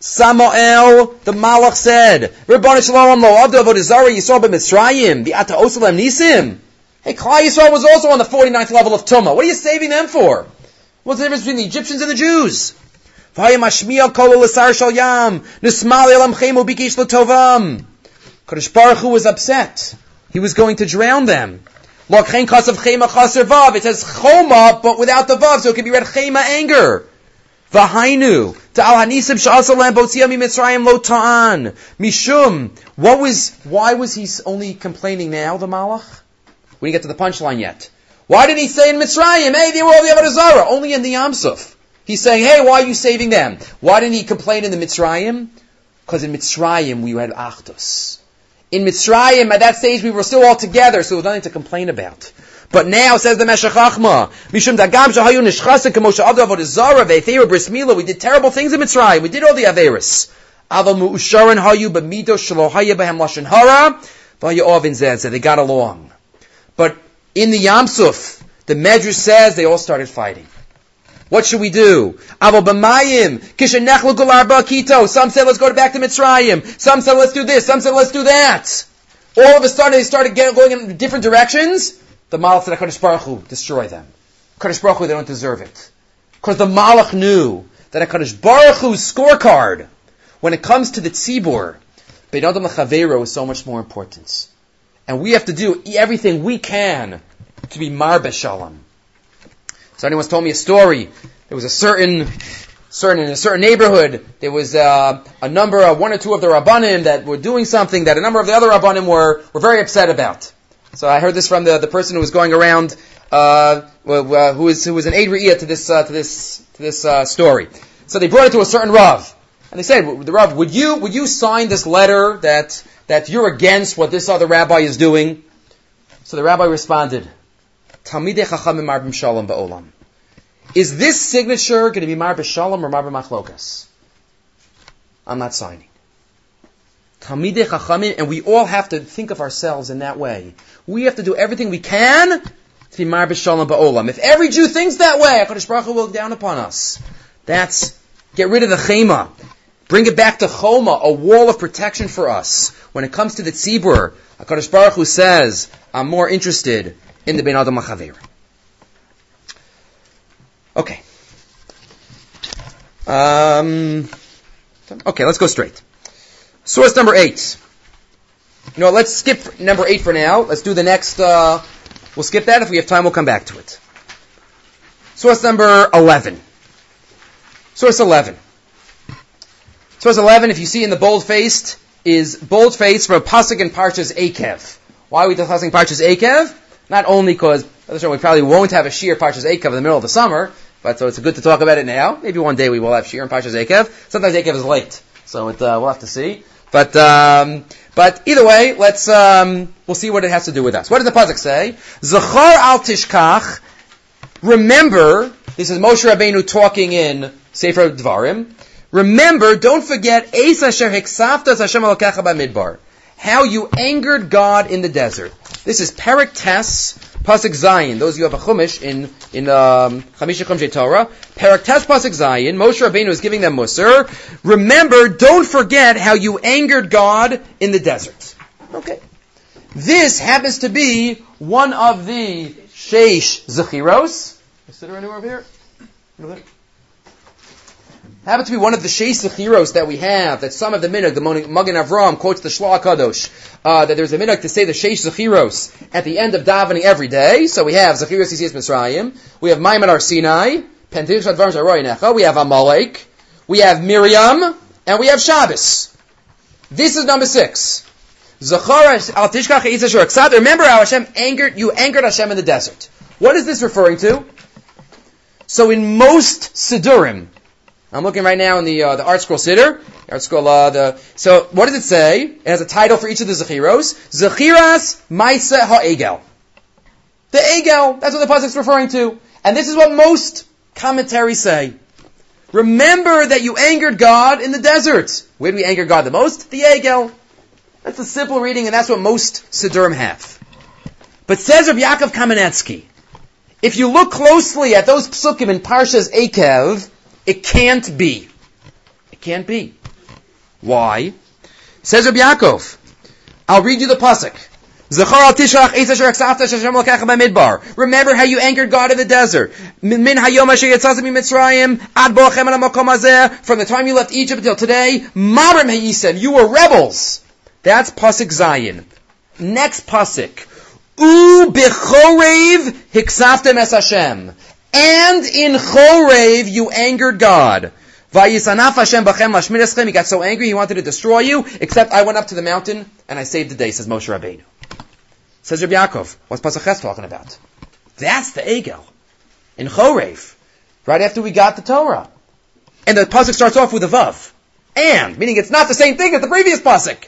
Samael, the Malach said, Ribbon Shalom lo avdu avodizara Yisrael b'Mitzrayim, the Ata Osalem Nisim. Hey, Klai Yisrael was also on the 49th level of Tumah. What are you saving them for? What's the difference between the Egyptians and the Jews? Kadosh Baruch Hu was upset. He was going to drown them. It says choma, but without the vav, so it can be read chema anger. V'hainu ta'al hanisim sha'asalam botziyam mitzrayim lo ta'an mishum. What was? Why was he only complaining now? The malach. We didn't get to the punchline yet. Why did he say in Mitzrayim, hey, they were all the Avodah Only in the Yamsuf. He's saying, hey, why are you saving them? Why didn't he complain in the Mitzrayim? Because in Mitzrayim we had Achdus. In Mitzrayim, at that stage, we were still all together, so there was nothing to complain about. But now, says the Meshech Chachma, Mishum Dagam Shahayu Nishchasa Kamo Sha'avda Avodah Zara Ve'Theira Bris Mila, we did terrible things in Mitzrayim, we did all the Averis. Aval Mu'usharan Hayu B'mido Shalo Haya Behem Lashon Hara, V'Haya Ovin Zed, so they got along. But in the Yamsuf, the Medrash says they all started fighting. What should we do? Some said let's go back to Mitzrayim. Some said let's do this. Some said let's do that. All of a sudden they started going in different directions. The Malach said, HaKadosh Baruch Hu, destroy them. HaKadosh Baruch Hu, they don't deserve it. Because the Malach knew that HaKadosh Baruch Hu's scorecard, when it comes to the Tzibur, Bein Adam is so much more important. And we have to do everything we can to be Mar Shalom. So anyone told me a story. There was a certain, certain in a certain neighborhood, there was uh, a number of one or two of the rabbanim that were doing something that a number of the other rabbanim were were very upset about. So I heard this from the, the person who was going around, uh, who was who was an aid to this uh, to this to this uh, story. So they brought it to a certain rav, and they said, "The rav, would you would you sign this letter that that you're against what this other rabbi is doing?" So the rabbi responded, Talmidei Chachamim Marbim Shalom Ba'olam. Is this signature going to be Marbim Shalom or Marbim Machlokas? I'm not signing. Talmidei Chachamim, and we all have to think of ourselves in that way. We have to do everything we can to be Marbim Shalom Ba'olam. If every Jew thinks that way, HaKadosh Baruch Hu will look down upon us. That's, get rid of the Chema. Bring it back to Choma, a wall of protection for us. When it comes to the Tzibur, HaKadosh Baruch Hu says, I'm more interested in the Ben Adam Machaver. Okay. Um, okay, let's go straight. Source number eight. You know, let's skip number eight for now. Let's do the next. Uh, we'll skip that. If we have time, we'll come back to it. Source number eleven. Source eleven. Source eleven. If you see in the bold faced, is bold faced from pasuk in Parshas Akev. Why are we discussing Parshas Akev? Not only because we probably won't have a Shir Parshas Akev in the middle of the summer, but so it's good to talk about it now. Maybe one day we will have Shir and Parshas Akev. Sometimes Akev is late, so it, uh, we'll have to see. But um, but either way, let's um, we'll see what it has to do with us. What does the pasuk say? Zachar al tishkach. Remember, this is Moshe Rabbeinu talking in Sefer Dvarim. Remember, don't forget, Eis asher hiksaftas Hashem alokecha b'midbar how you angered God in the desert. This is Perik Tes, Pasuk Zayin. Those of you have a Chumash in, in, um, Chamisha Chumshe Torah. Perik Tes, Pasuk Zayin. Moshe Rabbeinu is giving them Musar. Remember, don't forget how you angered God in the desert. Okay. This happens to be one of the Sheish Zechiros. Is there anywhere over here? Happens to be one of the Sheish Zechiros that we have, that some of the minhag, the Magen Avram quotes the Shla Kadosh, uh, that there's a minhag to say the Sheish Zechiros at the end of davening every day. So we have Zechiros Yisiyas Mitzrayim, we have Maimon Ar Sinai, Pentich Shadvar Necha, we have Amalek, we have Miriam, and we have Shabbos. This is number six. Remember how Hashem angered, you angered Hashem in the desert. What is this referring to? So in most Siddurim, I'm looking right now in the uh, the ArtScroll Siddur. ArtScroll, uh, the so what does it say? It has a title for each of the zechiros. Zechiras Maisa Ha'egel. The Egel. That's what the pasuk is referring to, and this is what most commentaries say. Remember that you angered God in the desert. Where do we anger God the most? The Egel. That's a simple reading, and that's what most Siddurim have. But says Rabbi Yaakov Kamenetsky, if you look closely at those psukim in Parshas Akev, it can't be. It can't be. Why? Says Rabbi Yaakov. I'll read you the pasuk. Remember how you angered God in the desert. From the time you left Egypt until today, you were rebels. That's pasuk Zion. Next pasuk. And in Chorev you angered God. He got so angry he wanted to destroy you. Except I went up to the mountain and I saved the day. Says Moshe Rabbeinu. Says Rabbi Yaakov. What's Pasach talking about? That's the Egel in Chorev. Right after we got the Torah, and the pasuk starts off with a vav. And meaning it's not the same thing as the previous pasuk.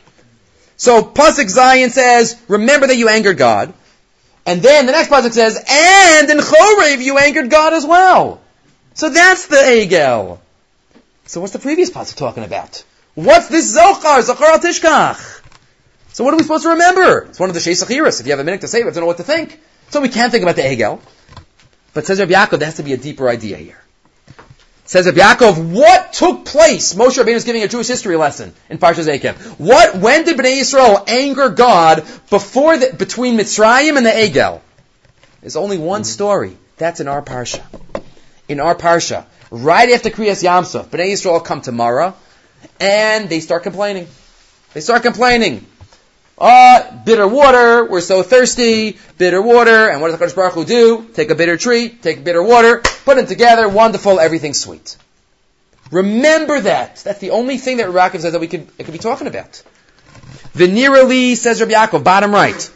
So pasuk Zion says, "Remember that you angered God." And then the next pasuk says, and in Chorev you angered God as well. So that's the Egel. So what's the previous pasuk talking about? What's this Zochar, Zochar al Tishkach? So what are we supposed to remember? It's one of the Sheish Zechiros. If you have a minute to say it, have to know what to think. So we can't think about the Egel. But says Rabbi Yaakov, there has to be a deeper idea here. Says Rabbi Yaakov, what took place? Moshe Rabbeinu is giving a Jewish history lesson in Parshas Eikev. What, when did Bnei Yisrael anger God before the, between Mitzrayim and the Egel? There's only one mm-hmm. story. That's in our Parsha. In our Parsha. Right after Kriyas Yamsuf, Bnei Yisrael come to Mara, and they start complaining. They start complaining. Ah, bitter water, we're so thirsty, bitter water, and what does HaKadosh Baruch Hu do? Take a bitter tree, take bitter water, put them together, wonderful, everything's sweet. Remember that. That's the only thing that Yaakov says that we could, it could be talking about. Venerally, says Rabbi Yaakov, bottom right.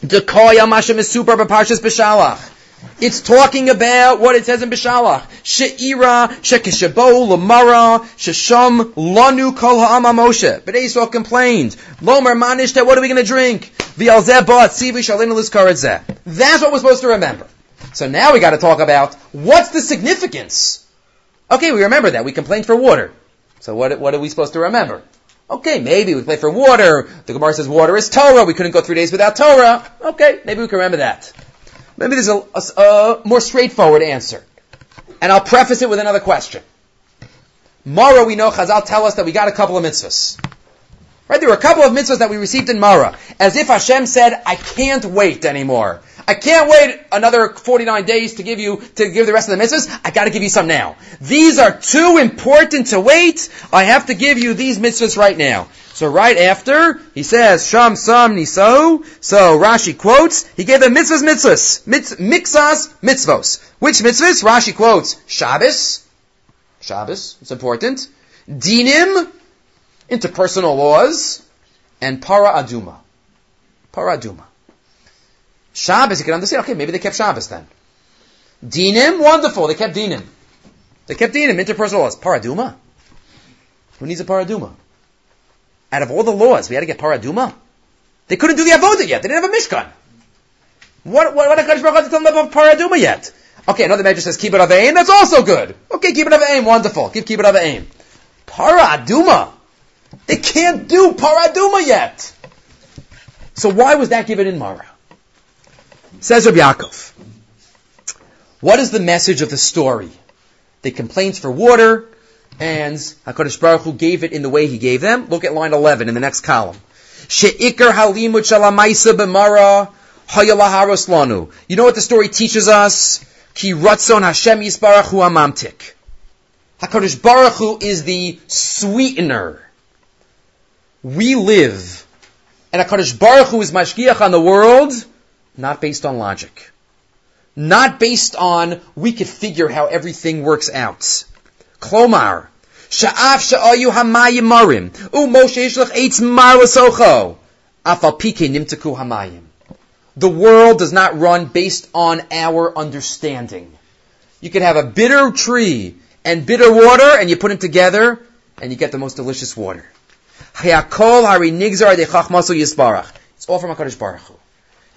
Dekoya Masha Mesupar B'Parshas B'Shalach. It's talking about what it says in Bishalach. She'ira, she'kishabo, lamara, she'sham, lanu kol ha'ama Moshe. But Esau complained. Lomer manishte, what are we going to drink? V'alzeh ba'at sivi shalinu lizkaretzeh. That's what we're supposed to remember. So now we got to talk about what's the significance. Okay, we remember that. We complained for water. So what, what are we supposed to remember? Okay, maybe we play for water. The Gemara says water is Torah. We couldn't go three days without Torah. Okay, maybe we can remember that. Maybe there's a, a, a, more straightforward answer. And I'll preface it with another question. Mara, we know Chazal tell us that we got a couple of mitzvahs. Right? There were a couple of mitzvahs that we received in Mara. As if Hashem said, I can't wait anymore. I can't wait another 49 days to give you, to give the rest of the mitzvahs. I gotta give you some now. These are too important to wait. I have to give you these mitzvahs right now. So right after, he says, Sham Sam Niso. So Rashi quotes, he gave them mitzvahs, mitzvahs. Mitz, mixas, mitzvos. Which mitzvahs? Rashi quotes, Shabbos. Shabbos, it's important. Dinim, interpersonal laws. And Para Aduma. Para Aduma. Shabbos, you can understand, okay, maybe they kept Shabbos then. Dinim, wonderful, they kept Dinim. They kept Dinim, interpersonal laws. Paraduma? Who needs a Paraduma? Out of all the laws, we had to get paraduma? They couldn't do the avodah yet. They didn't have a mishkan. What, what, what did Baruch Hu tell them about paraduma yet? Okay, another major says keep it of aim. That's also good. Okay, keep it of aim. Wonderful. Give keep it of aim. Paraduma. They can't do paraduma yet. So why was that given in Mara? Says Rabbi Yaakov. What is the message of the story? They complained for water and HaKadosh Baruch Hu gave it in the way He gave them. Look at line 11 in the next column. You know what the story teaches us? Ki Hashem amamtik. HaKadosh Baruch Hu is the sweetener. We live, and HaKadosh Baruch Hu is mashgiach on the world, not based on logic. Not based on, we could figure how everything works out. Klomar, Sha'af sha'ayu hamayim marim, u Moshe mar l'socho, nimtaku hamayim. The world does not run based on our understanding. You can have a bitter tree and bitter water, and you put them together, and you get the most delicious water. It's all from HaKadosh Baruch Hu.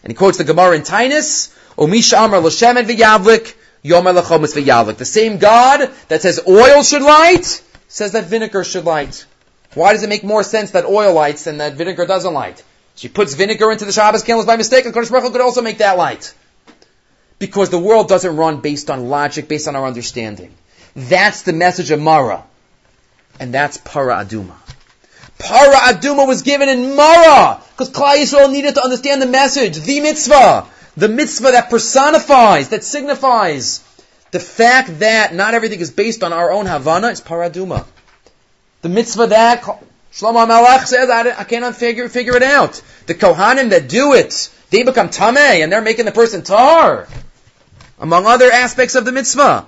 And he quotes the Gemara in Taanis, Omisha Amar L'Shem V'yavlik, the same God that says oil should light, says that vinegar should light. Why does it make more sense that oil lights than that vinegar doesn't light? She puts vinegar into the Shabbos candles by mistake, and Kodesh Baruch could also make that light. Because the world doesn't run based on logic, based on our understanding. That's the message of Mara. And that's Para Aduma. Para Aduma was given in Mara, because Klal Yisrael needed to understand the message, the mitzvah the mitzvah that personifies, that signifies the fact that not everything is based on our own Havana is paraduma. The mitzvah that Shlomo Malach says, I, I cannot figure, figure it out. The Kohanim that do it, they become tameh and they're making the person tar. Among other aspects of the mitzvah.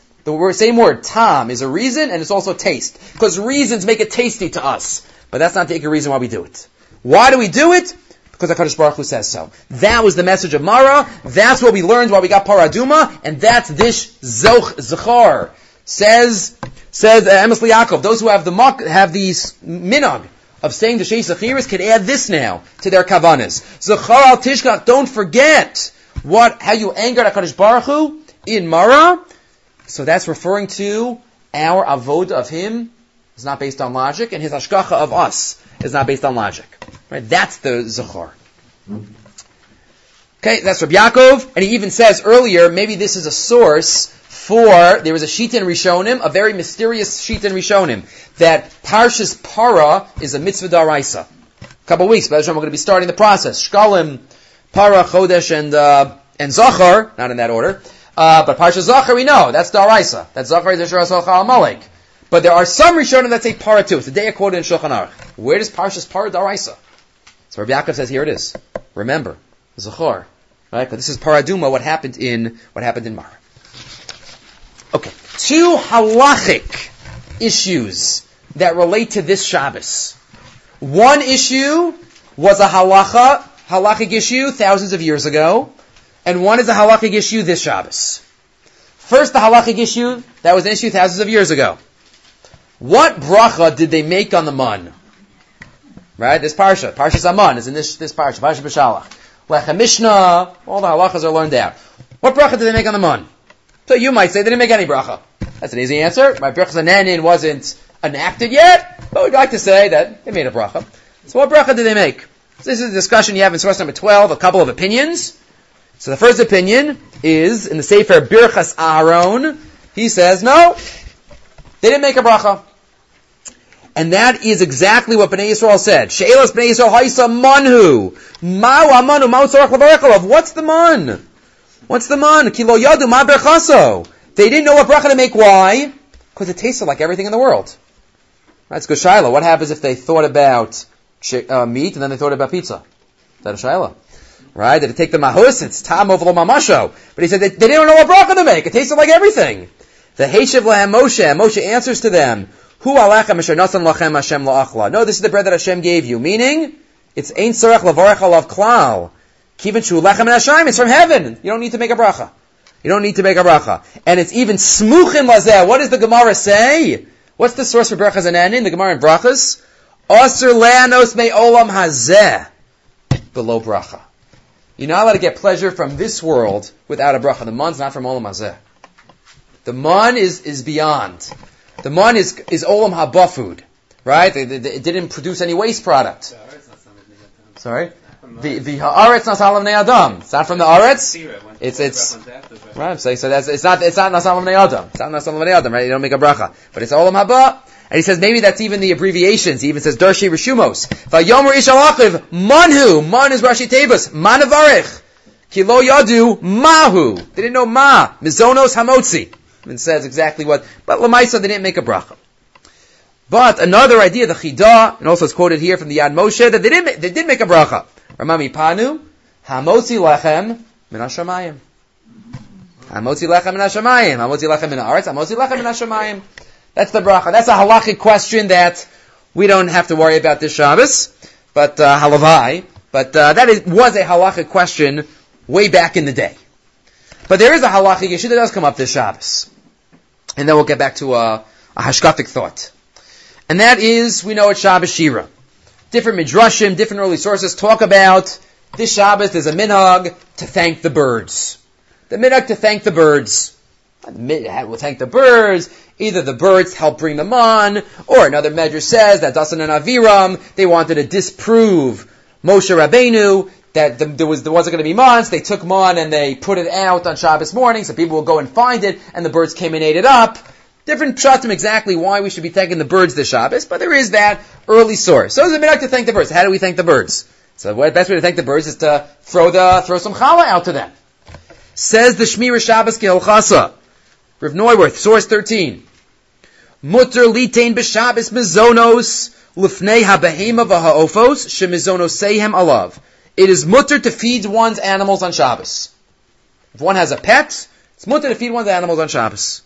the same word, tam, is a reason and it's also taste. Because reasons make it tasty to us. But that's not the reason why we do it. Why do we do it? Because HaKadosh Baruch Hu says so. That was the message of Mara. That's what we learned while we got Paraduma, and that's this Zoch Zachar. Says, says uh, Emes Yaakov, those who have the have these minog of saying the Sheish Zechiros can add this now to their kavanas. Zachar al Tishkach, don't forget what, how you angered HaKadosh Baruch Hu in Mara. So that's referring to our avoda of him is not based on logic, and his ashkacha of us is not based on logic. Right? That's the zachar. Okay, that's Rabbi Yaakov, and he even says earlier, maybe this is a source for, there was a sheet in Rishonim, a very mysterious sheet in Rishonim, that Parshas Para is a mitzvah daraisa. A couple of weeks, but we're going to be starting the process. Shkalim, Para, Chodesh, and, uh, and Zachar, not in that order. Uh, but Parsha Zachar we know, that's Daraisa. That Zachar is Asher Amalek. But there are some Rishonim that say Para too. It's the day I quoted in Shulchan Aruch. Where does Parshas Para Daraisa? So Rabbi Yaakov says, here it is. Remember, Zachar. Right? But this is Paraduma, what happened in, what happened in Mara. Okay. Two halachic issues that relate to this Shabbos. One issue was a halacha, halachic issue thousands of years ago, and one is a halachic issue this Shabbos. First, the halachic issue, that was an issue thousands of years ago. What bracha did they make on the mun? Right? This parsha, parsha Aman is in this, this parsha, parsha B'Shalach. Lechem Mishnah, all the halachas are learned out. What bracha did they make on the mun? So you might say they didn't make any bracha. That's an easy answer. My bracha Zananin wasn't enacted yet, but we'd like to say that they made a bracha. So what bracha did they make? So this is a discussion you have in source number 12, a couple of opinions. So the first opinion is in the Sefer Birchas Aaron. He says, no, they didn't make a bracha. And that is exactly what Bnei Yisrael said. She'elas Bnei Yisrael haisa manhu. Ma'u amanu ma'u tzorach What's the man? What's the man? Kilo yadu ma berchaso. They didn't know what bracha to make. Why? Because it tasted like everything in the world. That's good Shaila. What happens if they thought about uh, meat and then they thought about pizza? Is that a Shaila? Right? Did it take the mahus? It's tam ovlo mamasho. But he said they, they didn't know what bracha to make. It tasted like everything. The Heshiv lahem Moshe. Moshe answers to them. Hu alechem asher nasan lachem Hashem la'achla. No, this is the bread that Hashem gave you. Meaning, it's ein tzarech lavarech alav klal. Kivin shu lechem and Hashem. It's from heaven. You don't need to make a bracha. You don't need to make a bracha. And it's even smuchin lazeh. What does the Gemara say? What's the source for brachas and anin? The Gemara in brachas? Aser leanos me olam hazeh. Below bracha. You're not allowed to get pleasure from this world without a bracha. The man's not from olam hazeh. The man is, is beyond. The man is, is olam haba food, right? It, didn't produce any waste product. Sorry? The, the haaretz nasalam adam. It's not from the aretz. It's, it's, right, so, so that's, it's not, it's not nasalam adam. It's not nasalam adam, right? You don't make a bracha. But it's olam haba. And he says maybe that's even the abbreviations. He even says Darshi Rishumos. Vayomer Ishalachiv, Manhu, Man is Rashi Tebas, Manavarich. Kilo Yadu, Mahu. They didn't know Ma, Mizonos Hamotzi and says exactly what, but Lamaisa they didn't make a bracha. But another idea, the Chida, and also it's quoted here from the Yad Moshe, that they did, they did make a bracha. Ramami Panu, Hamotzi Lechem Min HaShamayim. Hamotzi Lechem Min HaShamayim. Hamotzi Lechem Min HaAretz. Hamotzi Lechem Min. That's the bracha. That's a halachic question that we don't have to worry about this Shabbos, but uh, halavai. But uh, that is, was a halachic question way back in the day. But there is a halachic issue that does come up this Shabbos. And then we'll get back to a, a hashkafic thought. And that is, we know it's Shabbos Shira. Different midrashim, different early sources talk about this Shabbos, there's a minhag to thank the birds. The minhag to thank the birds. We'll thank the birds. Either the birds help bring them on, or another measure says that Dasan and Aviram, they wanted to disprove Moshe Rabbeinu, that the, there was there wasn't going to be months. They took mon and they put it out on Shabbos morning, so people will go and find it, and the birds came and ate it up. Different pshatim exactly why we should be thanking the birds this Shabbos, but there is that early source. So it's a minhag to thank the birds. How do we thank the birds? So the best way to thank the birds is to throw the throw some challah out to them. Says the Shmira Shabbos Chasa, Rav Neuwirth, source thirteen. Mutter litain b'Shabbos mizonos lifnei habehema v'ha'ofos shemizonosehem alav. It is mutter to feed one's animals on Shabbos. If one has a pet, it's mutter to feed one's animals on Shabbos.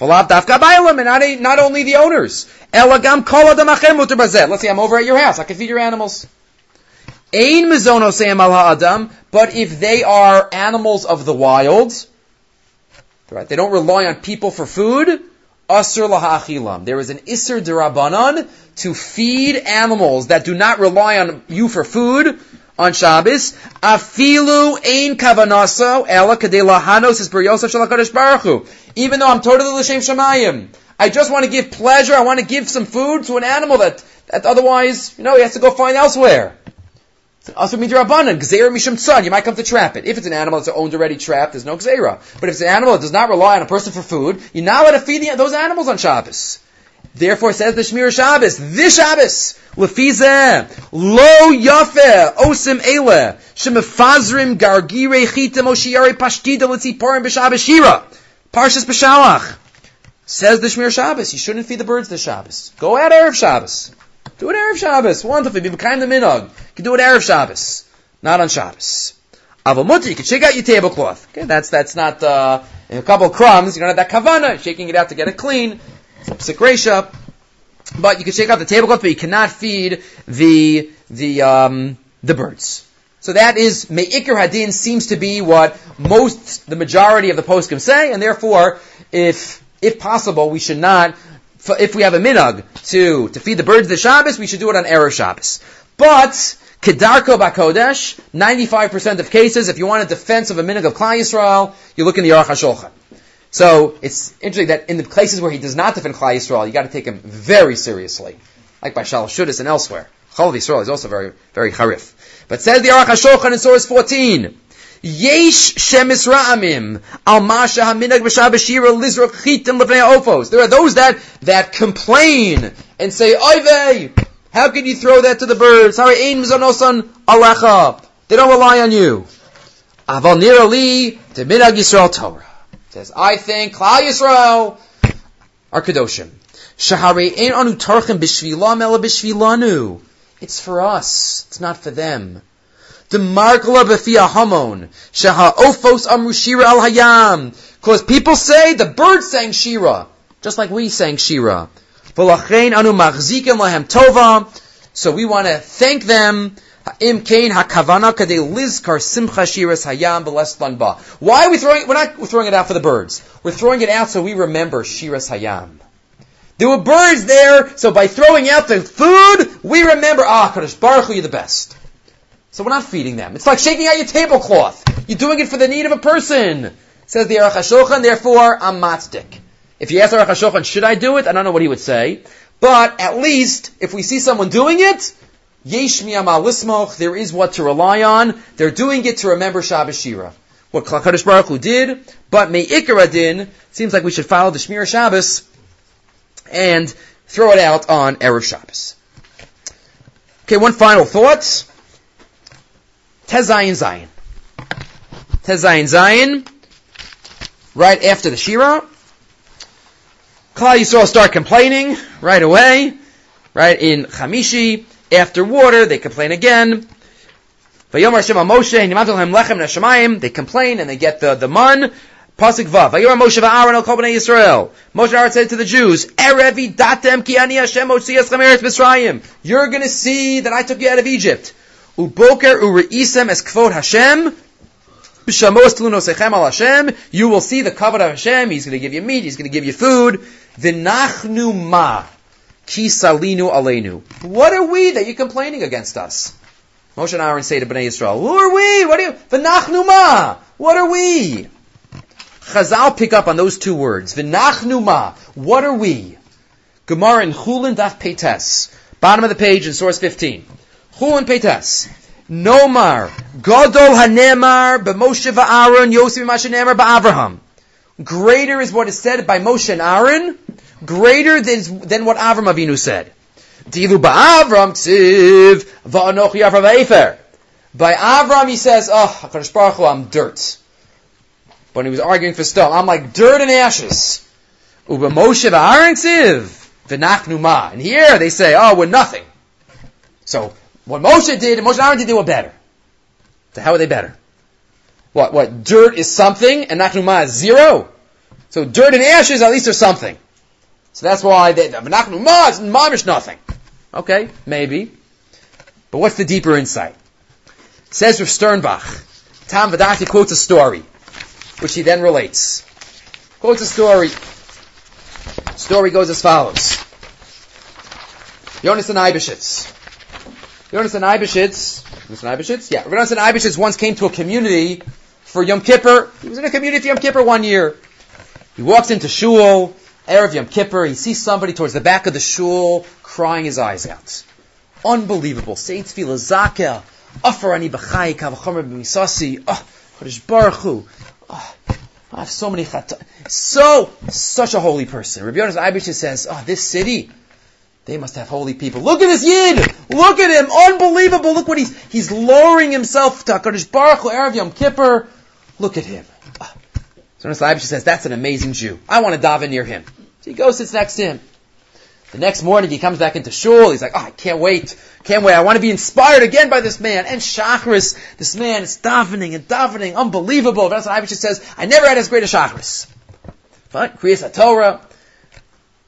Not, not only the owners. Elagam kol adam mutter bazeh. Let's say I'm over at your house. I can feed your animals. Ein mizonosem al ha'adam, but if they are animals of the wild, right, they don't rely on people for food, asr lahachilam. There is an isser derabanan to feed animals that do not rely on you for food on Shabbos. Afilu ein kavanaso ela kadei lahanos is Yosef shalakadosh baruch Even though I'm totally l'shem shemayim. I just want to give pleasure. I want to give some food to an animal that, that otherwise, you know, he has to go find elsewhere. Also means rabbanan, gzeira mishum tzan. You might come to trap it. If it's an animal that's owned already trapped, there's no gzeira. But if it's an animal that does not rely on a person for food, you're not allowed to feed those animals on Shabbos. Therefore, says the Shmir Shabbos, this Shabbos, lefizeh, lo yafe, osim ele, shemefazrim gargire chitem oshiari pashtida letziporim b'Shabbos shira. Parshas b'shalach. Says the Shmir Shabbos, you shouldn't feed the birds this Shabbos. Go out Erev Shabbos. Do it Erev Shabbos. Wonderful. Be kind of minog. You can do it Erev Shabbos. Not on Shabbos. Avamuti, you can shake out your tablecloth. Okay, that's, that's not, uh, a couple of crumbs, you don't have that kavana, shaking it out to get it clean. It's But you can shake out the tablecloth, but you cannot feed the, the, um, the birds. So that is, Me'ikr Hadin seems to be what most, the majority of the poskim say, and therefore, if if possible, we should not, if we have a minug to, to feed the birds of the Shabbos, we should do it on Erev Shabbos. But, Kedarko Bakodesh, 95% of cases, if you want a defense of a minug of Klal Yisrael, you look in the Aruch HaShulchan. So, it's interesting that in the places where he does not defend Klal Yisrael, you gotta take him very seriously. Like by Shudis and elsewhere. Chol Yisrael is also very, very harif. But says the Aruch HaShulchan in source 14, Yesh shemis ra'amim al masha haminag b'shabashira lizrok chitim lefnei ofos. There are those that that complain and say, "Oivei, how can you throw that to the birds? How ein mizonosan alecha? They don't rely on you." Aval nira li minag Yisrael Torah says, "I think Klal Yisrael are kedoshim." Shahari ein anu tarchim b'shvilam ela b'shvilanu. It's for us. It's not for them. The markla b'fia hamon. Sheha ofos amru shira al hayam. Because people say the birds sang shira, just like we sang shira. Anu lahem tova. So we want to thank them. Im kain hakavana kadei lizkar simcha shiras hayam b'leslan ba. Why are we throwing? We're not throwing it out for the birds. We're throwing it out so we remember shiras hayam. There were birds there, so by throwing out the food, we remember, ah, Kadosh Baruch you're the best. So we're not feeding them. It's like shaking out your tablecloth. You're doing it for the need of a person. Says the Aruch HaShulchan, therefore, I'm matzik. If you ask Aruch HaShulchan, should I do it? I don't know what he would say. But at least, if we see someone doing it, yesh lismoch, there is what to rely on. They're doing it to remember Shabbos Shira. What Kadosh Baruch Hu did, but Me'ikar din, seems like we should follow the Shmir Shabbos and throw it out on Erev Shabbos. Okay, one final thought. Tezayin Zayin. Tezayin Zayin, right after the Shira. Klal Yisrael start complaining right away, right in Chamishi. After water, they complain again. Moshe, They complain and they get the, the man. Pasuk Vav. Moshe va'Aaron al kol bnei Yisrael. Moshe Aaron said to the Jews, Erevi datem ki ani Hashem Mitzrayim. You're to see that I took you out of Egypt. Uboker ureisem es kvod Hashem. You will see the covenant of Hashem. He's going to give you meat. He's going to give you food. V'nachnu ma. Ki salinu aleinu. What are we that you're complaining against us? Moshe and Aaron say to Bnei Yisrael, Who are we? What are you? V'nachnu ma. What are we? Chazal pick up on those two words. V'nachnu ma. What are we? Gemara in Chulin Daf Peites. Bottom of the page in source 15. Chulin Peites. Nomar, Gadol Hanemar, B'Moshe v'Aaron, Yosef Mashanemar, B'Avraham. Greater is what is said by Moshe and Aaron, greater than, than what Avram Avinu said. Dilu ba'Avram tsiv va'anochi Avram By Avram he says, oh, Baruch Hu, I'm dirt. When he was arguing for stone, I'm like dirt and ashes. Uba Moshe v'Aaron tsiv v'nachnu ma. And here they say, oh, we're nothing. So what Moshe did and Moshe and Aaron did, they were better. So how are they better? What, what, dirt is something and Nachnuma is zero? So dirt and ashes, at least are something. So that's why they, Nachnuma is mamish nothing. Okay, maybe. But what's the deeper insight? Says Rav Sternbuch, Tom Vadati quotes a story, which he then relates. Quotes a story. Story goes as follows. Yonasan Eibeshitz. Yonasan Eibeshitz, Yonasan Eibeshitz? Yeah, Yonasan Eibeshitz once came to a community for Yom Kippur. He was in a community for Yom Kippur one year. He walks into shul, Erev Yom Kippur, he sees somebody towards the back of the shul crying his eyes out. Unbelievable. Saints feel Zakel. Afar ani b'chai kavachomer b'misasi. Oh, Kodesh Baruch Hu. Oh, I have so many chata. So, such a holy person. Rabbi Yonas Eibeshitz says, oh, this city, they must have holy people. Look at this Yid! Look at him! Unbelievable! Look what he's, he's lowering himself to HaKadosh Baruch Hu, Erev Yom Kippur. Look at him. Oh. So Eibeshitz says, that's an amazing Jew. I want to daven near him. So he goes, sits next to him. The next morning he comes back into shul. He's like, oh, I can't wait. Can't wait. I want to be inspired again by this man. And Shachris, this man is davening and davening. Unbelievable. That's what says. I never had as great a Shachris. But Kriyas Torah,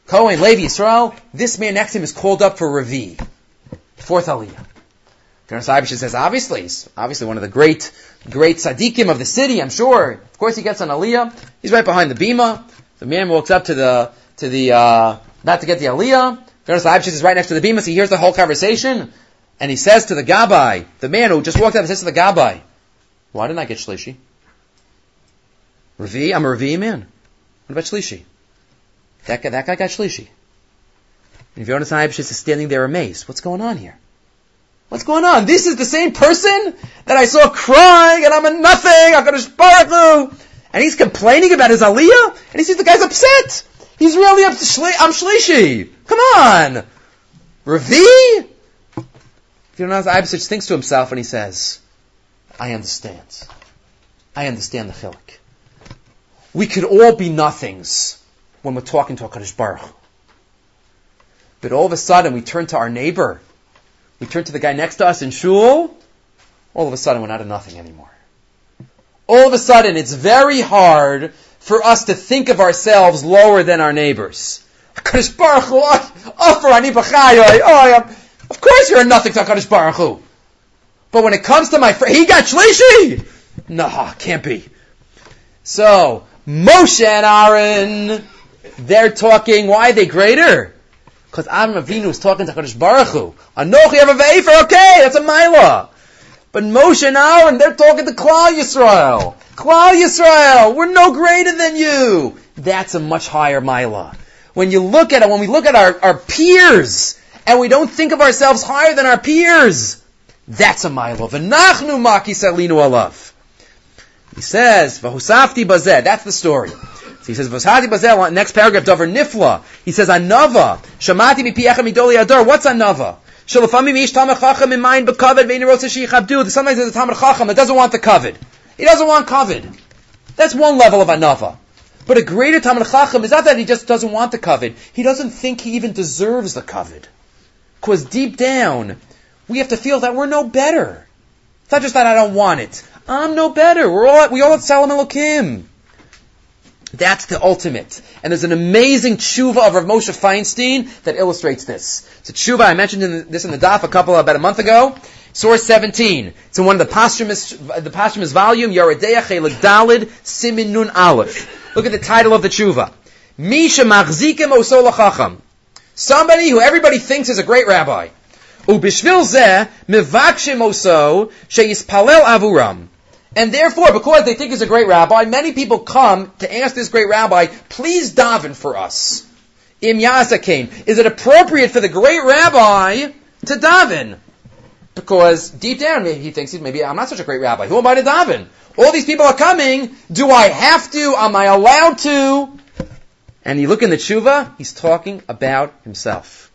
Kohen, Levi, Yisrael, this man next to him is called up for Ravi. Fourth Aliyah. Yonasan Eibeshitz says, obviously, he's obviously one of the great, great tzaddikim of the city, I'm sure. Of course he gets an Aliyah. He's right behind the bima. The man walks up to the, to the, uh, not to get the aliyah. Yonasan Eibeshitz is right next to the bima, so he hears the whole conversation, and he says to the Gabbai, the man who just walked up, says to the Gabbai, why didn't I get Shlishi? Ravi, I'm a Ravi man. What about Shlishi? That guy, that guy got Shlishi. And Yonasan Eibeshitz is standing there amazed. What's going on here? What's going on? This is the same person that I saw crying and I'm a nothing, gonna Baruch and he's complaining about his aliyah, and he sees the guy's upset. He's really up to I'm Shlishi. Come on. Ravi? Yonasan Eibeshitz thinks to himself and he says, I understand. I understand the chilik. We could all be nothings when we're talking to a HaKadosh Baruch. But all of a sudden we turn to our neighbor. We turn to the guy next to us in shul. All of a sudden we're not a nothing anymore. All of a sudden it's very hard for us to think of ourselves lower than our neighbors. Of course you're a nothing to HaKadosh Baruch Hu. But when it comes to my friend, he got Shlishi! Nah, can't be. So, Moshe and Aaron, they're talking, why are they greater? Because Aaron Avinu is talking to HaKadosh Baruch Hu. Anochi have a ve'efer, okay, that's a Maila. But Moshe and Aaron, they're talking to Klal Yisrael. Klal Yisrael, we're no greater than you. That's a much higher Maila. When you look at it, when we look at our, our peers, and we don't think of ourselves higher than our peers, that's a Maila. V'nachnu maki salinu alav. He says, Vahusafti bazeh, that's the story. So he says, Vahusafti bazeh, next paragraph, Dover Nifla. He says, Anava, Shamati mi piecha midoli ador. What's Anava? Shalafami ish tamar chacham in mind bekaved ve'in rotsa sheichabdu. Sometimes there's a tamar chacham that doesn't want the covet. He doesn't want covet. That's one level of anava. But a greater Talmud Chacham is not that he just doesn't want the covet. He doesn't think he even deserves the covet. Because deep down, we have to feel that we're no better. It's not just that I don't want it. I'm no better. We're all, we all at Salam Elokim. That's the ultimate. And there's an amazing tshuva of Rav Moshe Feinstein that illustrates this. It's a tshuva, I mentioned in this in the daf a couple, about a month ago. Source 17. It's in one of the posthumous, the posthumous volume, Yoreh Deah Chelik Dalid, Simin Nun Aleph. Look at the title of the tshuva. Misha Machzikim Osol. Somebody who everybody thinks is a great rabbi. Ubishvil zeh mivakshim oso sheyispalel avuram. And therefore, because they think he's a great rabbi, many people come to ask this great rabbi, please daven for us. Im Yasakin. Is it appropriate for the great rabbi to daven? Because deep down, he thinks maybe I'm not such a great rabbi. Who am I to daven? All these people are coming. Do I have to? Am I allowed to? And you look in the tshuva, he's talking about himself.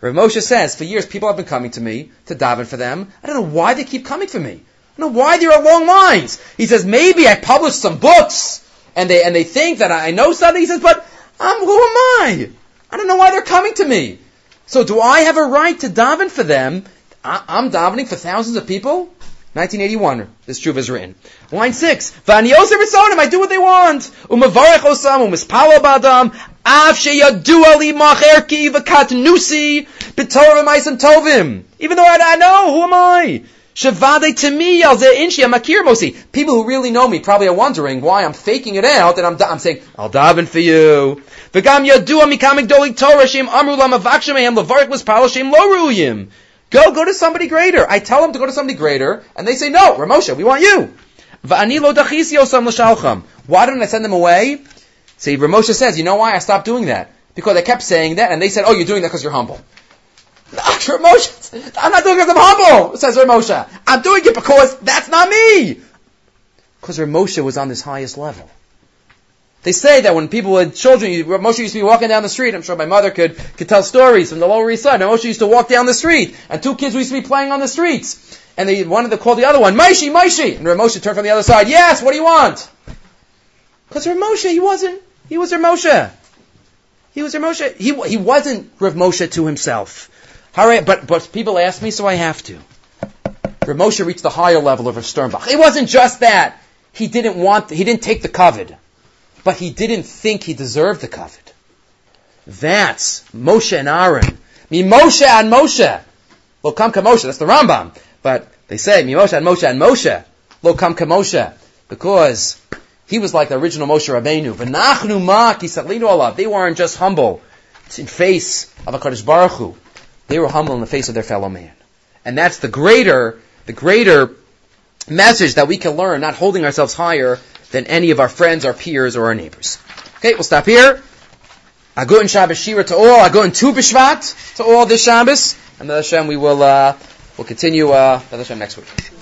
Rav Moshe says, for years people have been coming to me to daven for them. I don't know why they keep coming for me. Know why there are long lines. He says, maybe I published some books and they, and they think that I know something. He says, but I'm, who am I? I don't know why they're coming to me. So do I have a right to daven for them I, am davening for thousands of people. 1981, this truth is written. Line 6, V'ani Yosef Risonim, I do what they want. Even though I, I know, who am I? Shavade to me, inchi, makir mosi. People who really know me probably are wondering why I'm faking it out and I'm, I'm saying, I'll daven for you. V'gam yadua mikamik dolik Torah shem amru lamavakshem ehem levarik was ruyim. Go, go to somebody greater. I tell them to go to somebody greater, and they say, no, Ramosha, we want you. V'ani lo dachisi osam. Why didn't I send them away? See, Ramosha says, you know why I stopped doing that? Because I kept saying that, and they said, oh, you're doing that because you're humble. Moshe, I'm not doing it because I'm humble, says Moshe. I'm doing it because that's not me. Because Moshe was on this highest level. They say that when people had children, Moshe used to be walking down the street. I'm sure my mother could, could tell stories from the Lower East Side. Moshe used to walk down the street, and two kids used to be playing on the streets. And they wanted to call the other one, Maishi, Maishi. And Moshe turned from the other side, yes, what do you want? Because Moshe, he wasn't, he was Moshe. He was Moshe. He, he wasn't Rav Moshe to himself. But, but people ask me, so I have to. Rav Moshe reached the higher level of Rav Sternbuch. It wasn't just that. He didn't want, he didn't take the kavod. But he didn't think he deserved the kavod. That's Moshe and Aaron. Mi Moshe and Moshe. Lo kam Moshe. That's the Rambam. But they say, Mi Moshe and Moshe and Moshe. Lo kam Moshe. Because he was like the original Moshe Rabbeinu. V'nachnu ma ki alav. They weren't just humble in face of HaKadosh Baruch Hu. They were humble in the face of their fellow man. And that's the greater, the greater message that we can learn, not holding ourselves higher than any of our friends, our peers, or our neighbors. Okay, we'll stop here. Agut Shabbos Shira to all. Agut and Tu B'Shvat to all this Shabbos. And Hashem, we will uh, we'll continue uh, Hashem next week.